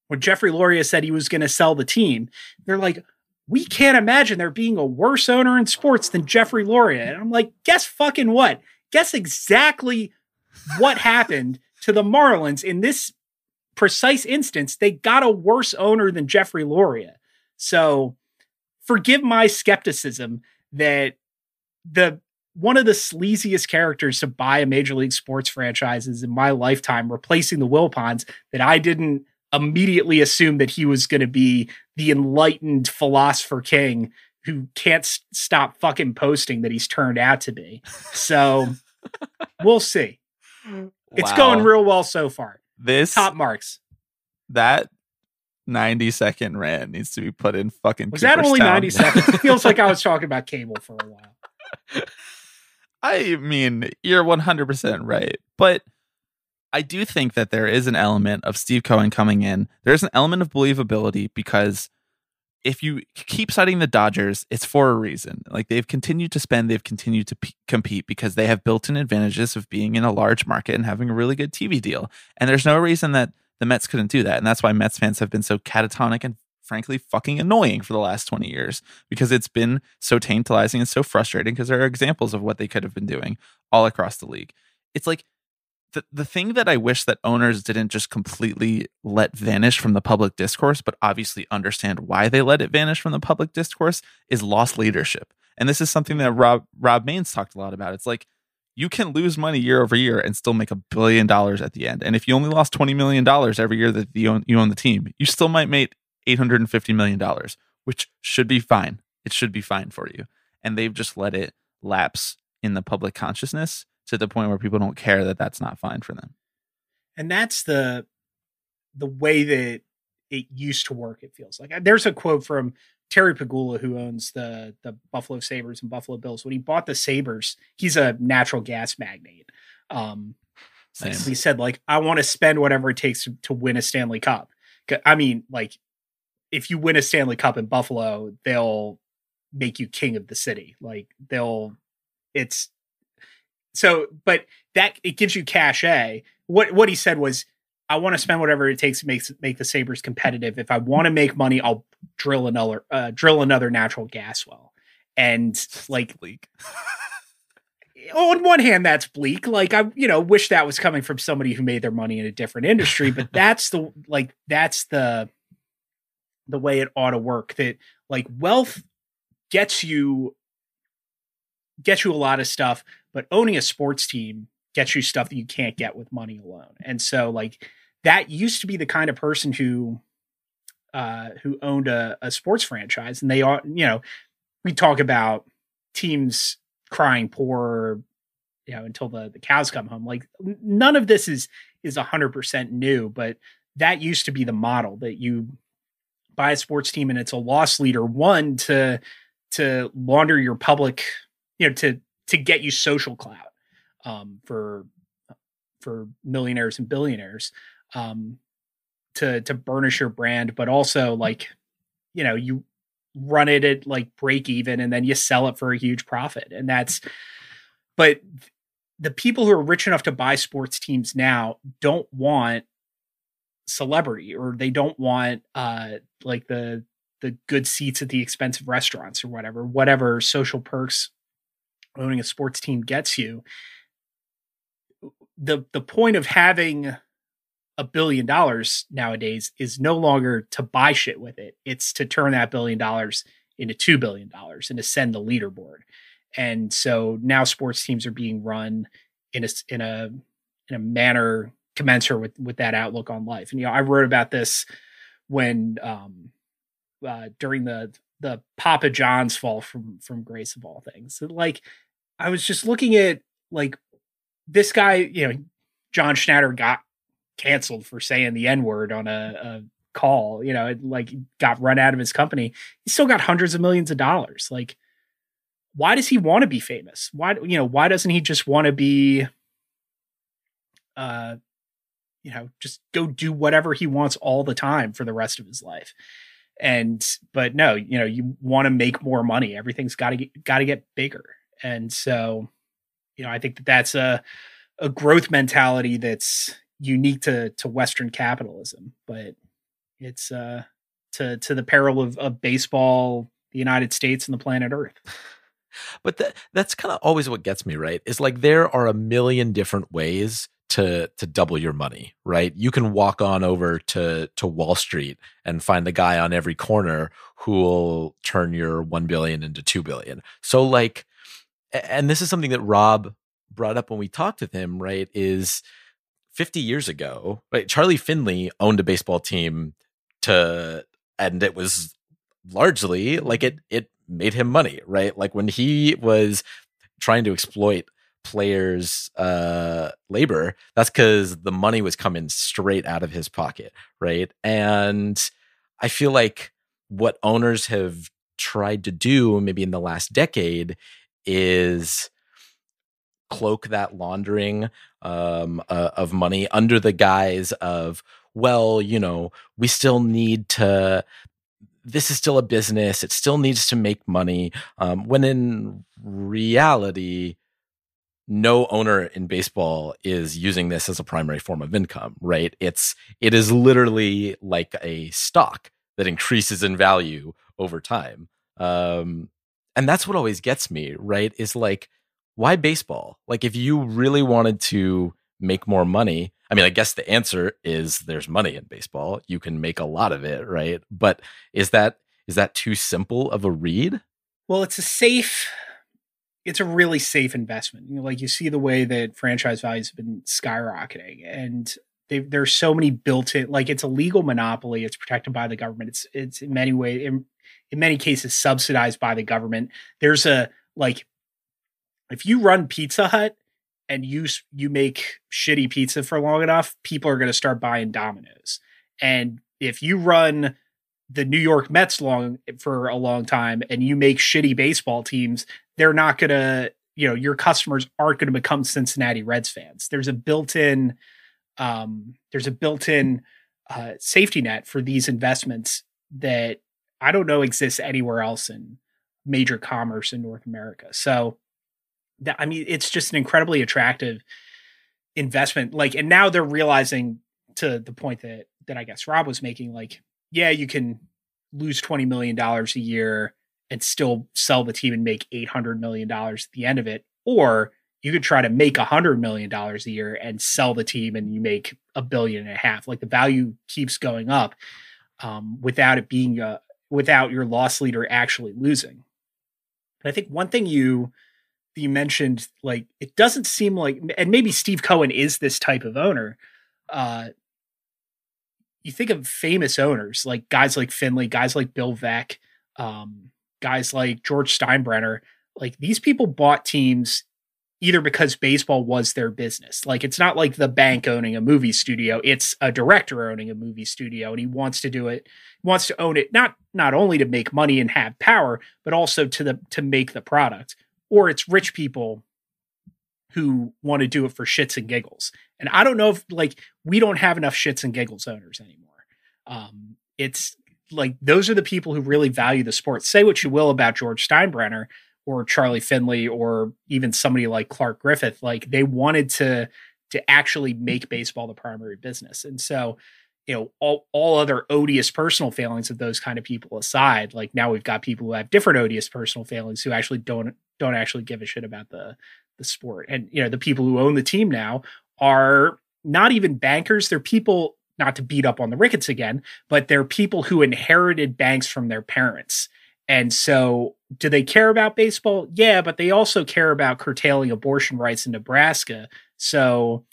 when Jeffrey Loria said he was going to sell the team. They're like, we can't imagine there being a worse owner in sports than Jeffrey Loria. And I'm like, guess fucking what? Guess exactly what happened to the Marlins in this precise instance. They got a worse owner than Jeffrey Loria. So forgive my skepticism that the one of the sleaziest characters to buy a major league sports franchises in my lifetime, replacing the Wilpons, that I didn't immediately assume that he was going to be the enlightened philosopher king who can't s- stop fucking posting that he's turned out to be. So we'll see. It's going real well so far. This Top marks. that 90 second rant needs to be put in fucking Was that only 90 seconds? It feels like I was talking about cable for a while. I mean, you're 100% right. But I do think that there is an element of Steve Cohen coming in. There's an element of believability because if you keep citing the Dodgers, it's for a reason. Like they've continued to spend, they've continued to p- compete because they have built in advantages of being in a large market and having a really good TV deal. And there's no reason that the Mets couldn't do that. And that's why Mets fans have been so catatonic and frankly fucking annoying for the last 20 years because it's been so tantalizing and so frustrating because there are examples of what they could have been doing all across the league. It's like the, the thing that I wish that owners didn't just completely let vanish from the public discourse, but obviously understand why they let it vanish from the public discourse is loss leadership. And this is something that Rob Rob Mains talked a lot about. It's like you can lose money year over year and still make a billion dollars at the end. And if you only lost twenty million dollars every year that you own, you own the team, you still might make eight hundred and fifty million dollars, which should be fine. It should be fine for you. And they've just let it lapse in the public consciousness to the point where people don't care that that's not fine for them. and that's the the way that it used to work it feels like there's a quote from terry pegula who owns the the buffalo sabres and buffalo bills when he bought the sabres he's a natural gas magnate. Um he said like i want to spend whatever it takes to, to win a stanley Cup. i mean like if you win a stanley cup in buffalo they'll make you king of the city. Like they'll it's so but that it gives you cachet. What what he said was I want to spend whatever it takes to make make the Sabres competitive. If I want to make money, I'll drill another uh, drill another natural gas well. And like Bleak. on one hand, that's bleak. Like I, you know, wish that was coming from somebody who made their money in a different industry. But that's the like that's the the way it ought to work. That like wealth gets you gets you a lot of stuff, but owning a sports team gets you stuff that you can't get with money alone. And so like that used to be the kind of person who uh who owned a, a sports franchise. And they are you know we talk about teams crying poor you know until the the cows come home. Like none of this is is 100% new but that used to be the model that you buy a sports team and it's a loss leader one to to launder your public you know to to get you social clout um for for millionaires and billionaires um to to burnish your brand but also like you know you run it at like break even and then you sell it for a huge profit and that's but the people who are rich enough to buy sports teams now don't want celebrity or they don't want uh like the the good seats at the expensive restaurants or whatever whatever social perks owning a sports team gets you the the point of having a billion dollars nowadays is no longer to buy shit with it. It's to turn that billion dollars into two billion dollars and to send the leaderboard. And so now sports teams are being run in a in a in a manner commensurate with with that outlook on life. And you know, I wrote about this when um uh during the the Papa John's fall from from Grace of all things. Like I was just looking at like this guy, you know, John Schnatter got canceled for saying the N word on a, a call, you know, it, like got run out of his company. He still got hundreds of millions of dollars. Like, why does he want to be famous? Why, you know, why doesn't he just want to be, uh, you know, just go do whatever he wants all the time for the rest of his life? And, but no, you know, you want to make more money. Everything's got to get, got to get bigger. And so, you know, I think that that's a, a growth mentality that's unique to to Western capitalism, but it's uh to to the peril of, of baseball, the United States, and the planet Earth. But that that's kind of always what gets me, right? Is like there are a million different ways to to double your money, right? You can walk on over to to Wall Street and find the guy on every corner who will turn your 1 billion into 2 billion. So like and this is something that Rob brought up when we talked with him, right? Is 50 years ago, right? Charlie Finley owned a baseball team to and it was largely like it it made him money, right? Like when he was trying to exploit players uh labor that's because the money was coming straight out of his pocket right and i feel like what owners have tried to do maybe in the last decade is cloak that laundering um, uh, of money under the guise of well you know we still need to this is still a business it still needs to make money um, when in reality no owner in baseball is using this as a primary form of income right? It's it is literally like a stock that increases in value over time. Um and that's what always gets me right is like why baseball like if you really wanted to make more money i mean i guess the answer is there's money in baseball you can make a lot of it right but is that is that too simple of a read well it's a safe it's a really safe investment. You know, like you see the way that franchise values have been skyrocketing, and there's so many built-in. Like it's a legal monopoly. It's protected by the government. It's it's in many ways, in, in many cases, subsidized by the government. There's a like, if you run Pizza Hut and you you make shitty pizza for long enough, people are going to start buying Domino's. And if you run the New York Mets long for a long time and you make shitty baseball teams, they're not going to, you know, your customers aren't going to become Cincinnati Reds fans. There's a built-in um there's a built-in uh safety net for these investments that I don't know exists anywhere else in major commerce in North America. So that I mean it's just an incredibly attractive investment like and now they're realizing to the point that that I guess Rob was making like yeah, you can lose $20 million a year and still sell the team and make $800 million at the end of it. Or you could try to make $100 million a year and sell the team and you make a billion and a half. Like the value keeps going up um, without it being, a, without your loss leader actually losing. I think one thing you, you mentioned, like, it doesn't seem like, and maybe Steve Cohen is this type of owner. Uh, you think of famous owners like guys like Finley, guys like Bill Veeck, um, guys like George Steinbrenner. Like these people bought teams either because baseball was their business. Like it's not like the bank owning a movie studio; it's a director owning a movie studio, and he wants to do it, wants to own it not not only to make money and have power, but also to the to make the product. Or it's rich people who want to do it for shits and giggles. And I don't know if like we don't have enough shits and giggles owners anymore. Um, it's like those are the people who really value the sport. Say what you will about George Steinbrenner or Charlie Finley or even somebody like Clark Griffith, like they wanted to to actually make mm-hmm. baseball the primary business. And so, you know, all all other odious personal failings of those kind of people aside, like now we've got people who have different odious personal failings who actually don't don't actually give a shit about the the sport. And you know, the people who own the team now are not even bankers. They're people not to beat up on the Ricketts again, but they're people who inherited banks from their parents. And so, do they care about baseball? Yeah, but they also care about curtailing abortion rights in Nebraska. So,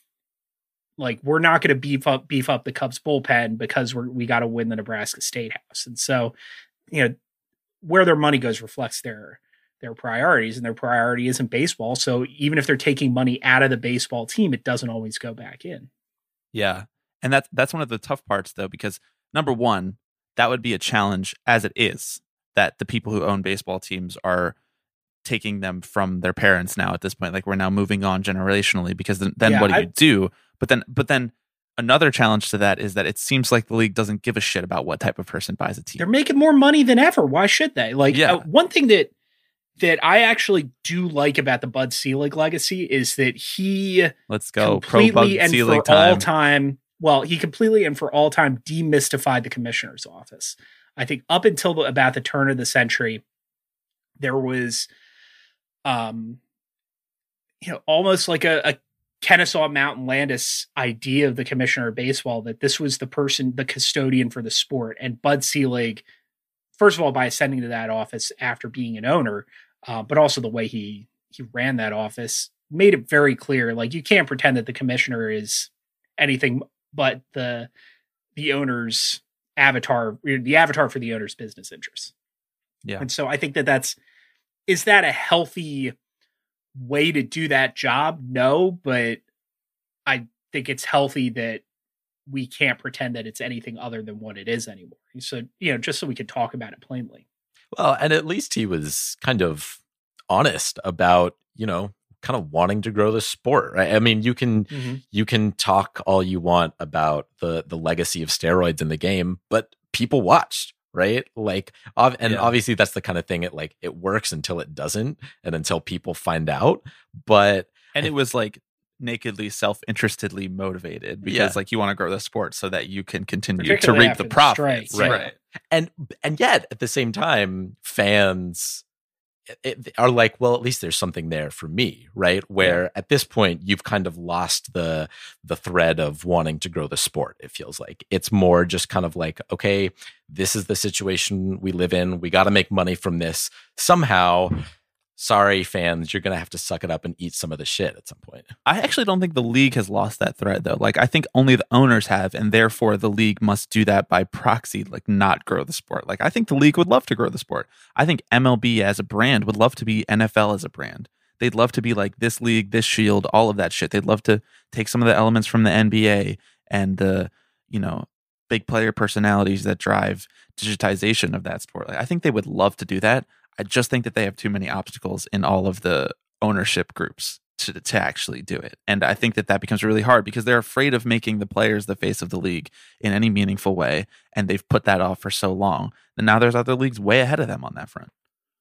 like, we're not going to beef up beef up the Cubs bullpen because we're we got to win the Nebraska State House. And so, you know, where their money goes reflects their their priorities and their priority isn't baseball so even if they're taking money out of the baseball team it doesn't always go back in yeah and that's that's one of the tough parts though because number one that would be a challenge as it is that the people who own baseball teams are taking them from their parents now at this point like we're now moving on generationally because then, then yeah, what do I, you do but then but then another challenge to that is that it seems like the league doesn't give a shit about what type of person buys a team they're making more money than ever why should they like yeah. Uh, one thing that that I actually do like about the Bud Selig legacy is that he let's go completely and Selig for time. all time. Well, he completely and for all time demystified the commissioner's office. I think up until the, about the turn of the century, there was, um, you know, almost like a, a Kennesaw Mountain Landis idea of the commissioner of baseball that this was the person, the custodian for the sport, and Bud Selig, first of all, by ascending to that office after being an owner, uh, but also the way he he ran that office made it very clear. Like you can't pretend that the commissioner is anything but the the owner's avatar, the avatar for the owner's business interests. Yeah. And so I think that that's is that a healthy way to do that job? No, but I think it's healthy that we can't pretend that it's anything other than what it is anymore. So, you know, just so we can talk about it plainly. Well, and at least he was kind of honest about, you know, kind of wanting to grow the sport, right? I mean, you can mm-hmm. you can talk all you want about the the legacy of steroids in the game, but people watched, right? Like, and yeah. obviously that's the kind of thing it like it works until it doesn't, and until people find out. But and it was like nakedly self-interestedly motivated because yeah. like you want to grow the sport so that you can continue to reap the profits, right. right? And and yet at the same time, fans it, are like, well, at least there's something there for me, right? Where yeah. at this point you've kind of lost the the thread of wanting to grow the sport. It feels like it's more just kind of like, okay, this is the situation we live in. We got to make money from this somehow sorry fans you're gonna have to suck it up and eat some of the shit at some point. I actually don't think the league has lost that threat though. Like i think only the owners have and therefore the league must do that by proxy like not grow the sport. Like i think the league would love to grow the sport. I think mlb as a brand would love to be nfl as a brand. They'd love to be like this league this shield all of that shit. They'd love to take some of the elements from the nba and the you know big player personalities that drive digitization of that sport. Like, i think they would love to do that I just think that they have too many obstacles in all of the ownership groups to to actually do it. And I think that that becomes really hard because they're afraid of making the players the face of the league in any meaningful way, and they've put that off for so long. And now there's other leagues way ahead of them on that front.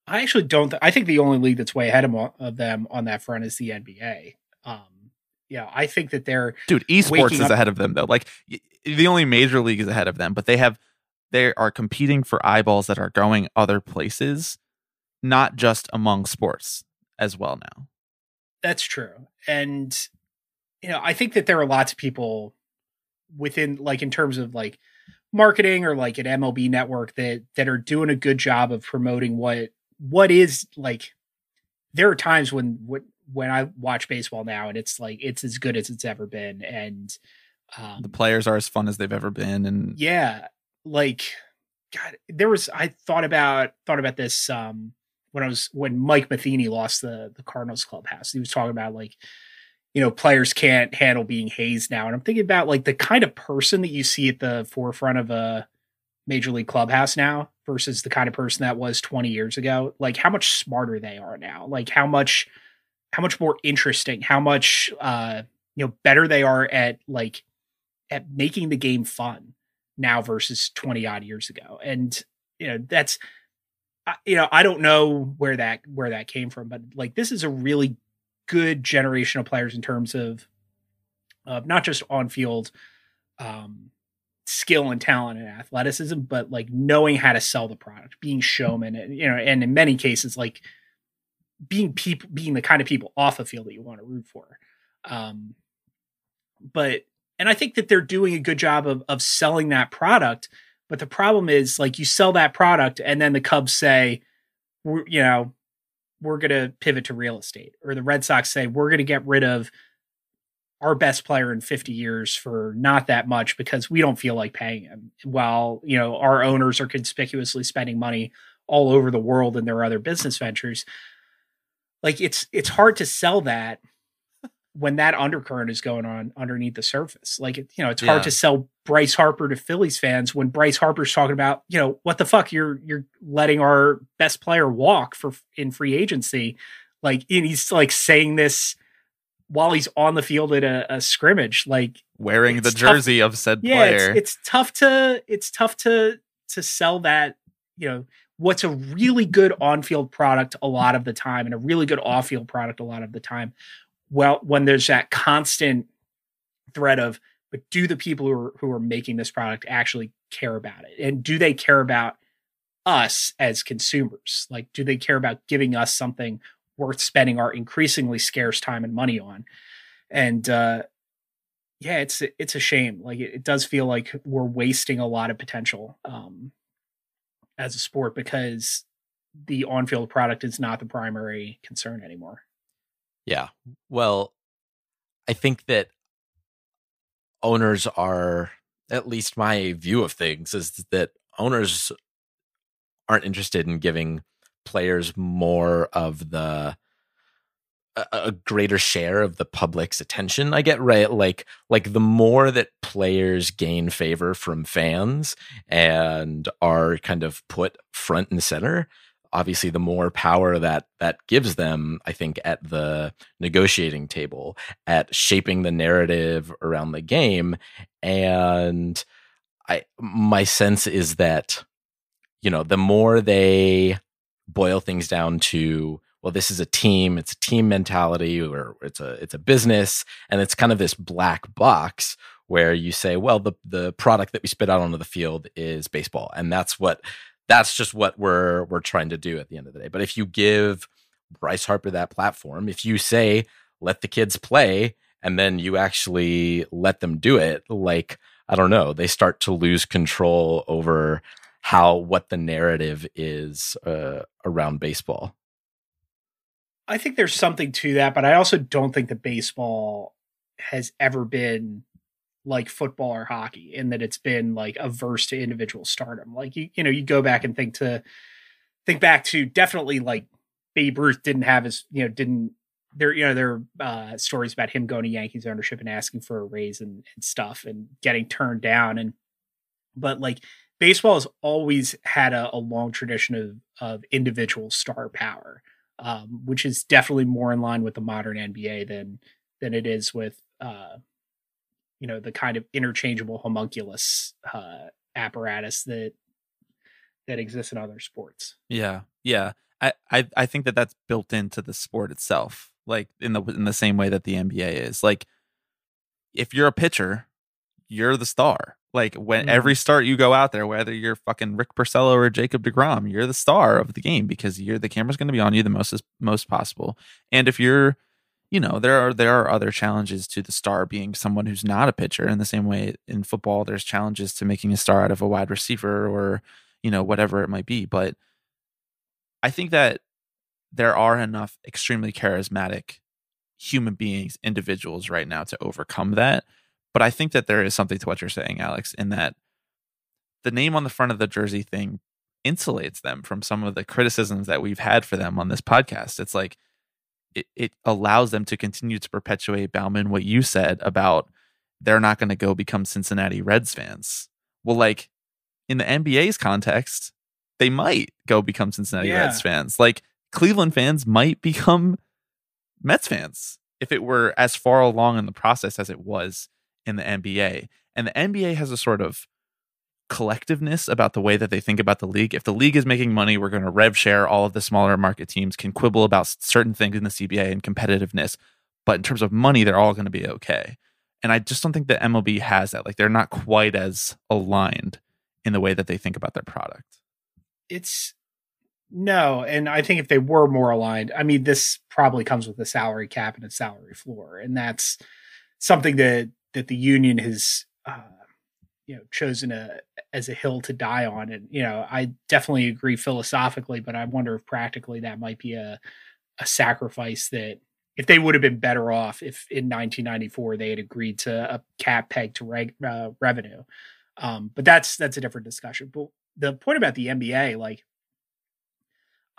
I actually don't. Th- I think the only league that's way ahead of, of them on that front is the NBA. Um, yeah, I think that they're dude. Esports is up- ahead of them though. Like the only major league is ahead of them, but they have they are competing for eyeballs that are going other places not just among sports as well now. That's true. And you know, I think that there are lots of people within like in terms of like marketing or like an MLB network that that are doing a good job of promoting what what is like there are times when when when I watch baseball now and it's like it's as good as it's ever been and um, the players are as fun as they've ever been and yeah like god there was I thought about thought about this um when I was when Mike Matheny lost the the Cardinals clubhouse. He was talking about like, you know, players can't handle being hazed now. And I'm thinking about like the kind of person that you see at the forefront of a major league clubhouse now versus the kind of person that was 20 years ago. Like how much smarter they are now. Like how much how much more interesting, how much uh you know better they are at like at making the game fun now versus 20 odd years ago. And you know, that's you know, I don't know where that where that came from, but like this is a really good generation of players in terms of of not just on field um, skill and talent and athleticism, but like knowing how to sell the product, being showman, and you know, and in many cases, like being people, being the kind of people off the field that you want to root for. Um, but and I think that they're doing a good job of of selling that product but the problem is, like, you sell that product, and then the Cubs say, we're, you know, we're going to pivot to real estate, or the Red Sox say, we're going to get rid of our best player in 50 years for not that much because we don't feel like paying him. While, you know, our owners are conspicuously spending money all over the world in their other business ventures. Like it's it's hard to sell that when that undercurrent is going on underneath the surface. Like, you know, it's hard yeah. to sell Bryce Harper to Phillies fans when Bryce Harper's talking about, you know, what the fuck you're you're letting our best player walk for in free agency. Like, and he's like saying this while he's on the field at a, a scrimmage, like wearing the jersey tough, of said yeah, player. It's, it's tough to it's tough to to sell that, you know, what's a really good on-field product a lot of the time and a really good off-field product a lot of the time well when there's that constant threat of but do the people who are who are making this product actually care about it and do they care about us as consumers like do they care about giving us something worth spending our increasingly scarce time and money on and uh, yeah, it's it's a shame. Like it, it, does feel like we're wasting a lot of potential um, as a sport because the on-field product is not the primary concern anymore. Yeah. Well, I think that owners are at least my view of things is that owners aren't interested in giving players more of the a, a greater share of the public's attention i get right like like the more that players gain favor from fans and are kind of put front and center obviously the more power that that gives them i think at the negotiating table at shaping the narrative around the game. And i my sense is that you know the more they boil things down to well this is a team it's a team mentality or it's a it's a business and it's kind of this black box where you say well the the product that we spit out onto the field is baseball. And that's what that's just what we're we're trying to do at the end of the day. But if you give Bryce Harper that platform if you say let the kids play and then you actually let them do it like I don't know they start to lose control over how what the narrative is uh, around baseball. I think there's something to that, but I also don't think that baseball has ever been like football or hockey in that it's been like averse to individual stardom. Like you, you know, you go back and think to think back to definitely like Babe Ruth didn't have his, you know, didn't there, you know, there are uh, stories about him going to Yankees ownership and asking for a raise and, and stuff and getting turned down. And, but like baseball has always had a, a long tradition of, of individual star power um, which is definitely more in line with the modern NBA than than it is with uh, you know the kind of interchangeable homunculus uh, apparatus that that exists in other sports. Yeah, yeah. I, I I think that that's built into the sport itself, like in the in the same way that the NBA is. Like, if you're a pitcher, you're the star. Like when mm-hmm. every start you go out there, whether you're fucking Rick Porcello or Jacob Degrom, you're the star of the game because you're the camera's going to be on you the most as most possible. And if you're, you know, there are there are other challenges to the star being someone who's not a pitcher. In the same way in football, there's challenges to making a star out of a wide receiver or you know whatever it might be. But I think that there are enough extremely charismatic human beings, individuals right now to overcome that but I think that there is something to what you're saying, Alex, in that the name on the front of the jersey thing insulates them from some of the criticisms that we've had for them on this podcast. It's like it, it allows them to continue to perpetuate Baumann what you said about they're not going to go become Cincinnati Reds fans. Well, like in the NBA's context, they might go become Cincinnati yeah. Reds fans. Like Cleveland fans might become Mets fans if it were as far along in the process as it was in the NBA. And the NBA has a sort of collectiveness about the way that they think about the league. If the league is making money, we're going to rev share. All of the smaller market teams can quibble about certain things in the CBA and competitiveness. But in terms of money, they're all going to be okay. And I just don't think that MLB has that. Like they're not quite as aligned in the way that they think about their product. It's no, and I think if they were more aligned, I mean, this probably comes with a salary cap and a salary floor, and that's something that that the union has uh, you know chosen a as a hill to die on and you know i definitely agree philosophically but i wonder if practically that might be a a sacrifice that if they would have been better off if in 1994 they had agreed to a cap peg to reg, uh, revenue um, but that's that's a different discussion but the point about the nba like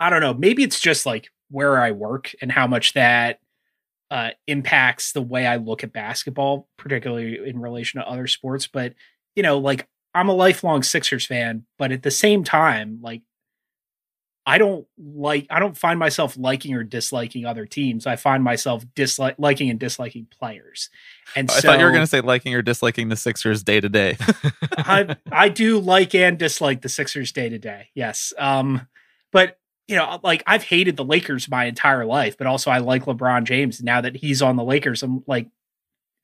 i don't know maybe it's just like where i work and how much that uh, impacts the way I look at basketball, particularly in relation to other sports. But you know, like I'm a lifelong Sixers fan, but at the same time, like I don't like I don't find myself liking or disliking other teams. I find myself dislike liking and disliking players. And I so, thought you were going to say liking or disliking the Sixers day to day. I I do like and dislike the Sixers day to day. Yes. Um but you know, like I've hated the Lakers my entire life, but also I like LeBron James. Now that he's on the Lakers, I'm like,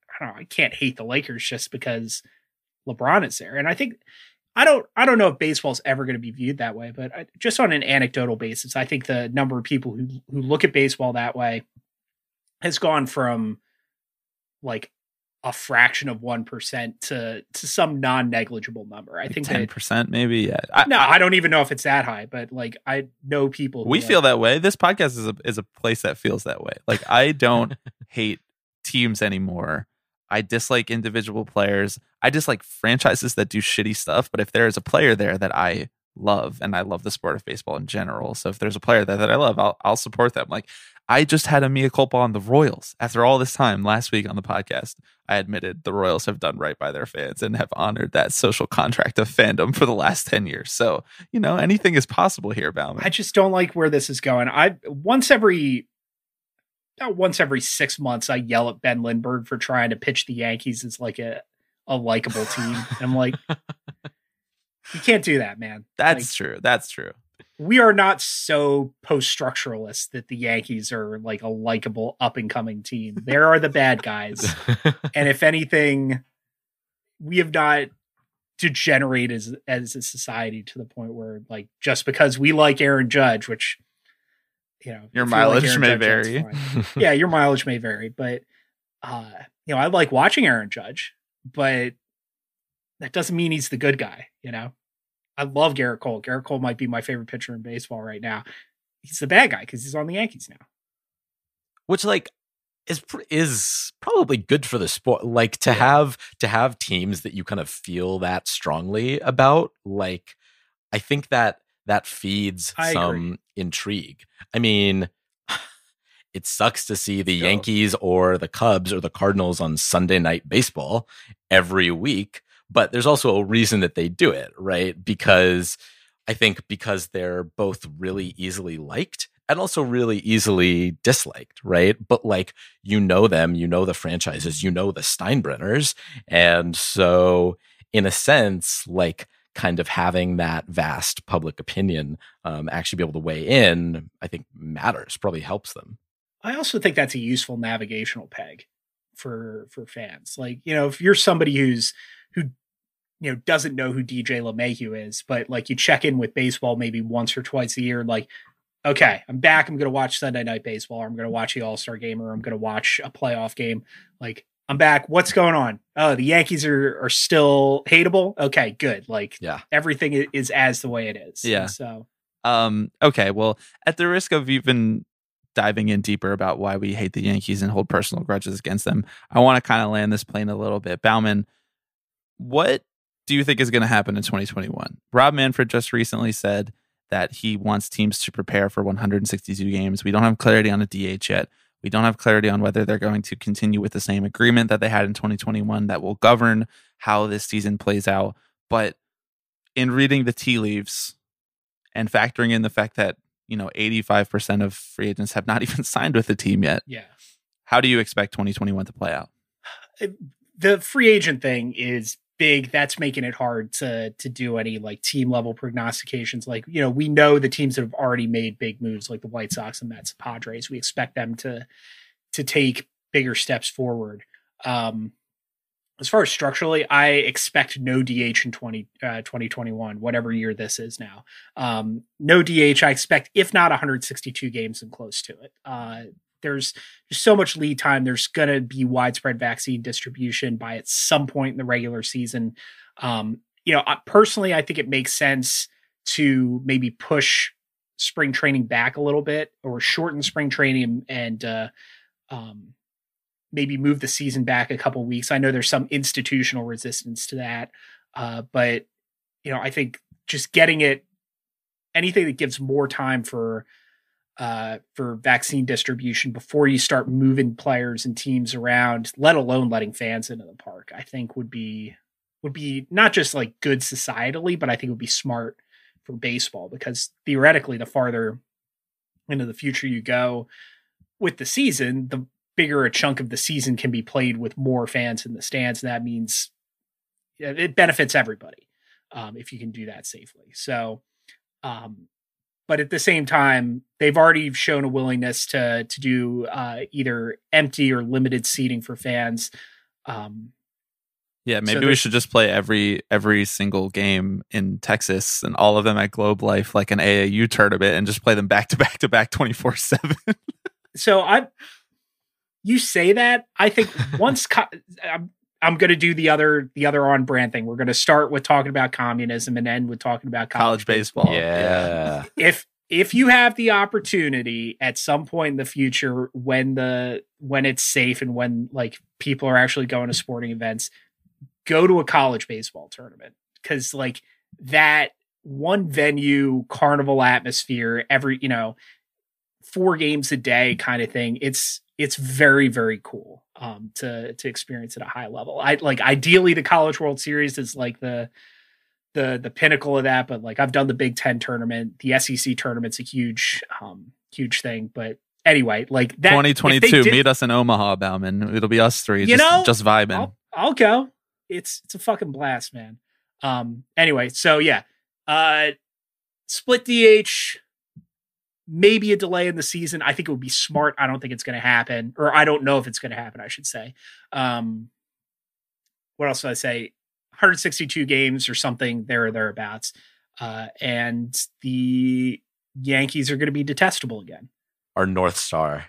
I don't know, I can't hate the Lakers just because LeBron is there. And I think I don't I don't know if baseball's ever going to be viewed that way, but I, just on an anecdotal basis, I think the number of people who who look at baseball that way has gone from like a fraction of one percent to to some non negligible number. I think ten that percent maybe. Yeah. I, no, I- I don't even know if it's that high, but like I know people. we feel that way. This podcast is a is a place that feels that way. Like I don't hate teams anymore. I dislike individual players. I dislike franchises that do shitty stuff. But if there is a player there that I love, and I love the sport of baseball in general, so if there's a player there that I love, I'll I'll support them. Like I just had a mea culpa on the Royals after all this time last week on the podcast. I admitted the Royals have done right by their fans and have honored that social contract of fandom for the last ten years. So you know anything is possible here, Baumann. I just don't like where this is going. I once every about once every six months, I yell at Ben Lindbergh for trying to pitch the Yankees as like a a likable team. I'm like, you can't do that, man. That's Like, true. That's true. we are not so post structuralist that the Yankees are like a likable up and coming team. There are the bad guys, and if anything, we have not degenerated as as a society to the point where like just because we like Aaron Judge, which you know Your if you like mileage may Judge, vary. yeah, your mileage may vary, but uh, you know, I like watching Aaron Judge, but that doesn't mean he's the good guy, you know. I love Gerrit Cole. Gerrit Cole might be my favorite pitcher in baseball right now. He's the bad guy because he's on the Yankees now. which like is is probably good for the sport like to have to have teams that you kind of feel that strongly about like i think that that feeds I some agree. intrigue i mean it sucks to see the Go. yankees or the cubs or the cardinals on sunday night baseball every week but there's also a reason that they do it right because i think because they're both really easily liked and also really easily disliked, right? But like you know them, you know the franchises, you know the Steinbrenners, and so in a sense, like kind of having that vast public opinion um, actually be able to weigh in, I think matters, probably helps them. I also think that's a useful navigational peg for for fans. Like, you know, if you're somebody who's who you know doesn't know who DJ LeMahieu is, but like you check in with baseball maybe once or twice a year, like, okay, I'm back. I'm to watch Sunday Night Baseball. Or I'm to watch the All Star Game, or I'm to watch a playoff game. Like, I'm back. What's going on? Oh, the Yankees are are still hateable. Okay, good. Like, Yeah. everything is as the way it is. Yeah. So Um, okay, well, at the risk of even diving in deeper about why we hate the Yankees and hold personal grudges against them, I want to kind of land this plane a little bit. Baumann, what do you think is going to happen in 2021? Rob Manfred just recently said that he wants teams to prepare for 162 games. We don't have clarity on a DH yet. We don't have clarity on whether they're going to continue with the same agreement that they had in 2021 that will govern how this season plays out. But in reading the tea leaves and factoring in the fact that, you know, 85% of free agents have not even signed with the team yet, yeah. how do you expect 2021 to play out? the free agent thing is big. That's making it hard to to do any like team level prognostications. Like you know, we know the teams that have already made big moves, like the White Sox and Mets, Padres. We expect them to to take bigger steps forward. Um, as far as structurally, I expect no DH in 20, uh, 2021, whatever year this is now. Um, no DH. I expect, if not 162 games and close to it. Uh, there's so much lead time. There's going to be widespread vaccine distribution by at some point in the regular season. Um, you know, personally, I think it makes sense to maybe push spring training back a little bit or shorten spring training and uh, um, maybe move the season back a couple weeks. I know there's some institutional resistance to that, uh, but you know, I think just getting it anything that gives more time for uh, for vaccine distribution before you start moving players and teams around, let alone letting fans into the park, I think would be would be not just like good societally, but I think would be smart for baseball because theoretically, the farther into the future you go with the season, the bigger a chunk of the season can be played with more fans in the stands. And that means it benefits everybody um, if you can do that safely. So, um, but at the same time, they've already shown a willingness to to do uh, either empty or limited seating for fans. Um, Yeah, So maybe we should just play every every single game in Texas and all of them at Globe Life like an AAU tournament and just play them back to back to back 24/7. so I you say that. I think once co- I'm, I'm going to do the other the other on brand thing. We're going to start with talking about communism and end with talking about College college, baseball. yeah. If if you have the opportunity at some point in the future when the when it's safe and when like people are actually going to sporting events, go to a college baseball tournament because like that one venue carnival atmosphere every you know four games a day kind of thing it's it's very very cool um to to experience at a high level i like ideally the college world series is like the the the pinnacle of that but like i've done the big 10 tournament the sec tournament's a huge um huge thing but anyway like that 2022. did- Meet us in Omaha, Baumann. It'll be us three. You just, know, just vibing. I'll, I'll go. It's it's a fucking blast, man. Um. Anyway, so yeah, uh, split DH. Maybe a delay in the season. I think it would be smart. I don't think it's going to happen, or I don't know if it's going to happen. I should say. Um. What else did I say? 162 games or something there or thereabouts. Uh, and the Yankees are going to be detestable again. Our North Star.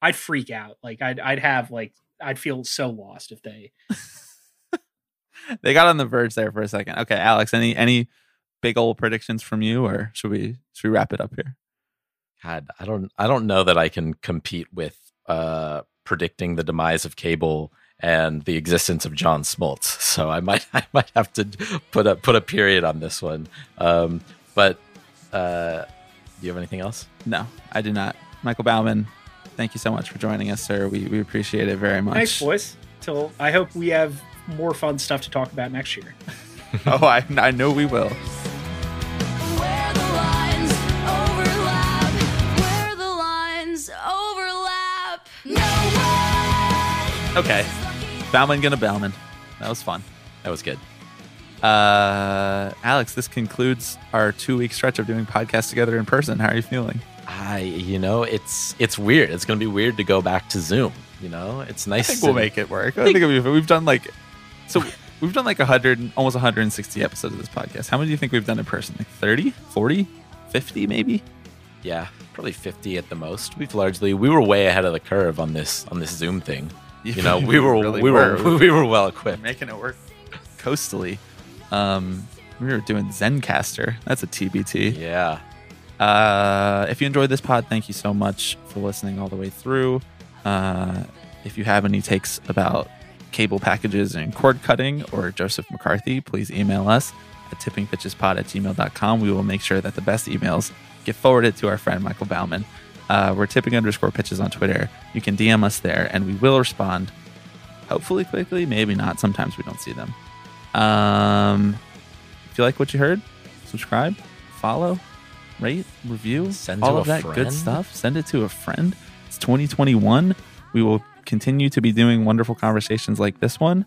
I'd freak out. Like I'd I'd have like I'd feel so lost if they they got on the verge there for a second. Okay, Alex, any any big old predictions from you, or should we should we wrap it up here? God, I don't I don't know that I can compete with uh predicting the demise of cable and the existence of John Smoltz. So I might I might have to put a put a period on this one. Um but uh do you have anything else? No, I do not. Michael Baumann, thank you so much for joining us, sir. We we appreciate it very much. Thanks, boys. Till I hope we have more fun stuff to talk about next year. oh, I I know we will. Okay, Baumann gonna Baumann. That was fun. That was good. Uh, Alex, this concludes our two week stretch of doing podcasts together in person. How are you feeling? I you know, it's it's weird. It's to be weird to go back to Zoom, you know? It's nice I think to we'll make it work. I think we've, we've done like so we've done like 100 almost 160 episodes of this podcast. How many do you think we've done in person? Like 30, 40, 50 maybe? Yeah, probably 50 at the most. We've largely we were way ahead of the curve on this on this Zoom thing. You know, we were really we were, were. we were well equipped. making it work coastally. Um, we were doing Zencastr. That's a TBT. Yeah. Uh, if you enjoyed this pod, thank you so much for listening all the way through. Uh, if you have any takes about cable packages and cord cutting or Joseph McCarthy, please email us at tippingpitchespod at gmail.com. We will make sure that the best emails get forwarded to our friend Michael Baumann. Uh, we're tipping underscore pitches on Twitter. You can DM us there and we will respond. Hopefully quickly, maybe not. Sometimes we don't see them. Um, if you like what you heard, subscribe, follow, rate, review, Send all of that friend. good stuff. Send it to a friend. It's 2021. We will continue to be doing wonderful conversations like this one.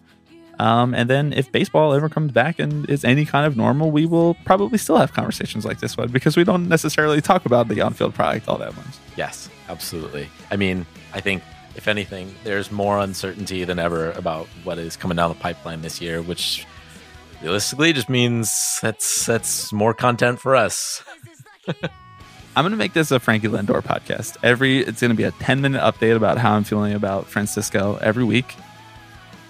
Um, and then if baseball ever comes back and is any kind of normal, we will probably still have conversations like this one because we don't necessarily talk about the on-field product all that much. Yes, absolutely. I mean, I think if anything, there's more uncertainty than ever about what is coming down the pipeline this year, which realistically just means that's that's more content for us. I'm gonna make this a Frankie Lindor podcast. Every it's gonna be a 10 minute update about how I'm feeling about Francisco every week,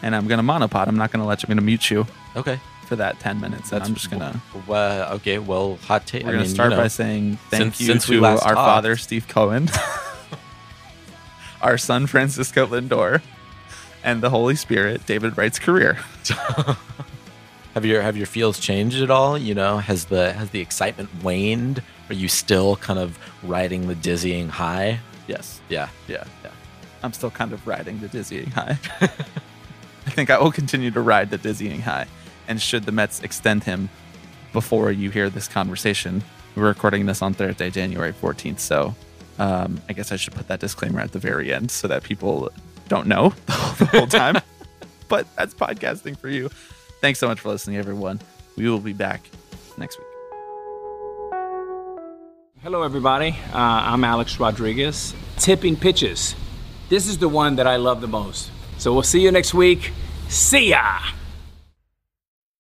and I'm gonna monopod. I'm not gonna let you. I'm gonna mute you Okay. for that 10 minutes. And I'm just gonna. Uh, okay. Well, hot take. We're I gonna mean, start you know, by saying thank since- you since we to last our talked. father Steve Cohen, our son Francisco Lindor, and the Holy Spirit David Wright's career. Have your have your feels changed at all? You know, has the has the excitement waned? Are you still kind of riding the dizzying high? Yes. Yeah. Yeah, yeah. I'm still kind of riding the dizzying high. I think I will continue to ride the dizzying high. And should the Mets extend him before you hear this conversation, we're recording this on Thursday, January 14th. So um, I guess I should put that disclaimer at the very end so that people don't know the whole time. but that's podcasting for you. Thanks so much for listening, everyone. We will be back next week. Hello, everybody. Uh, I'm Alex Rodriguez. Tipping pitches. This is the one that I love the most. So we'll see you next week. See ya!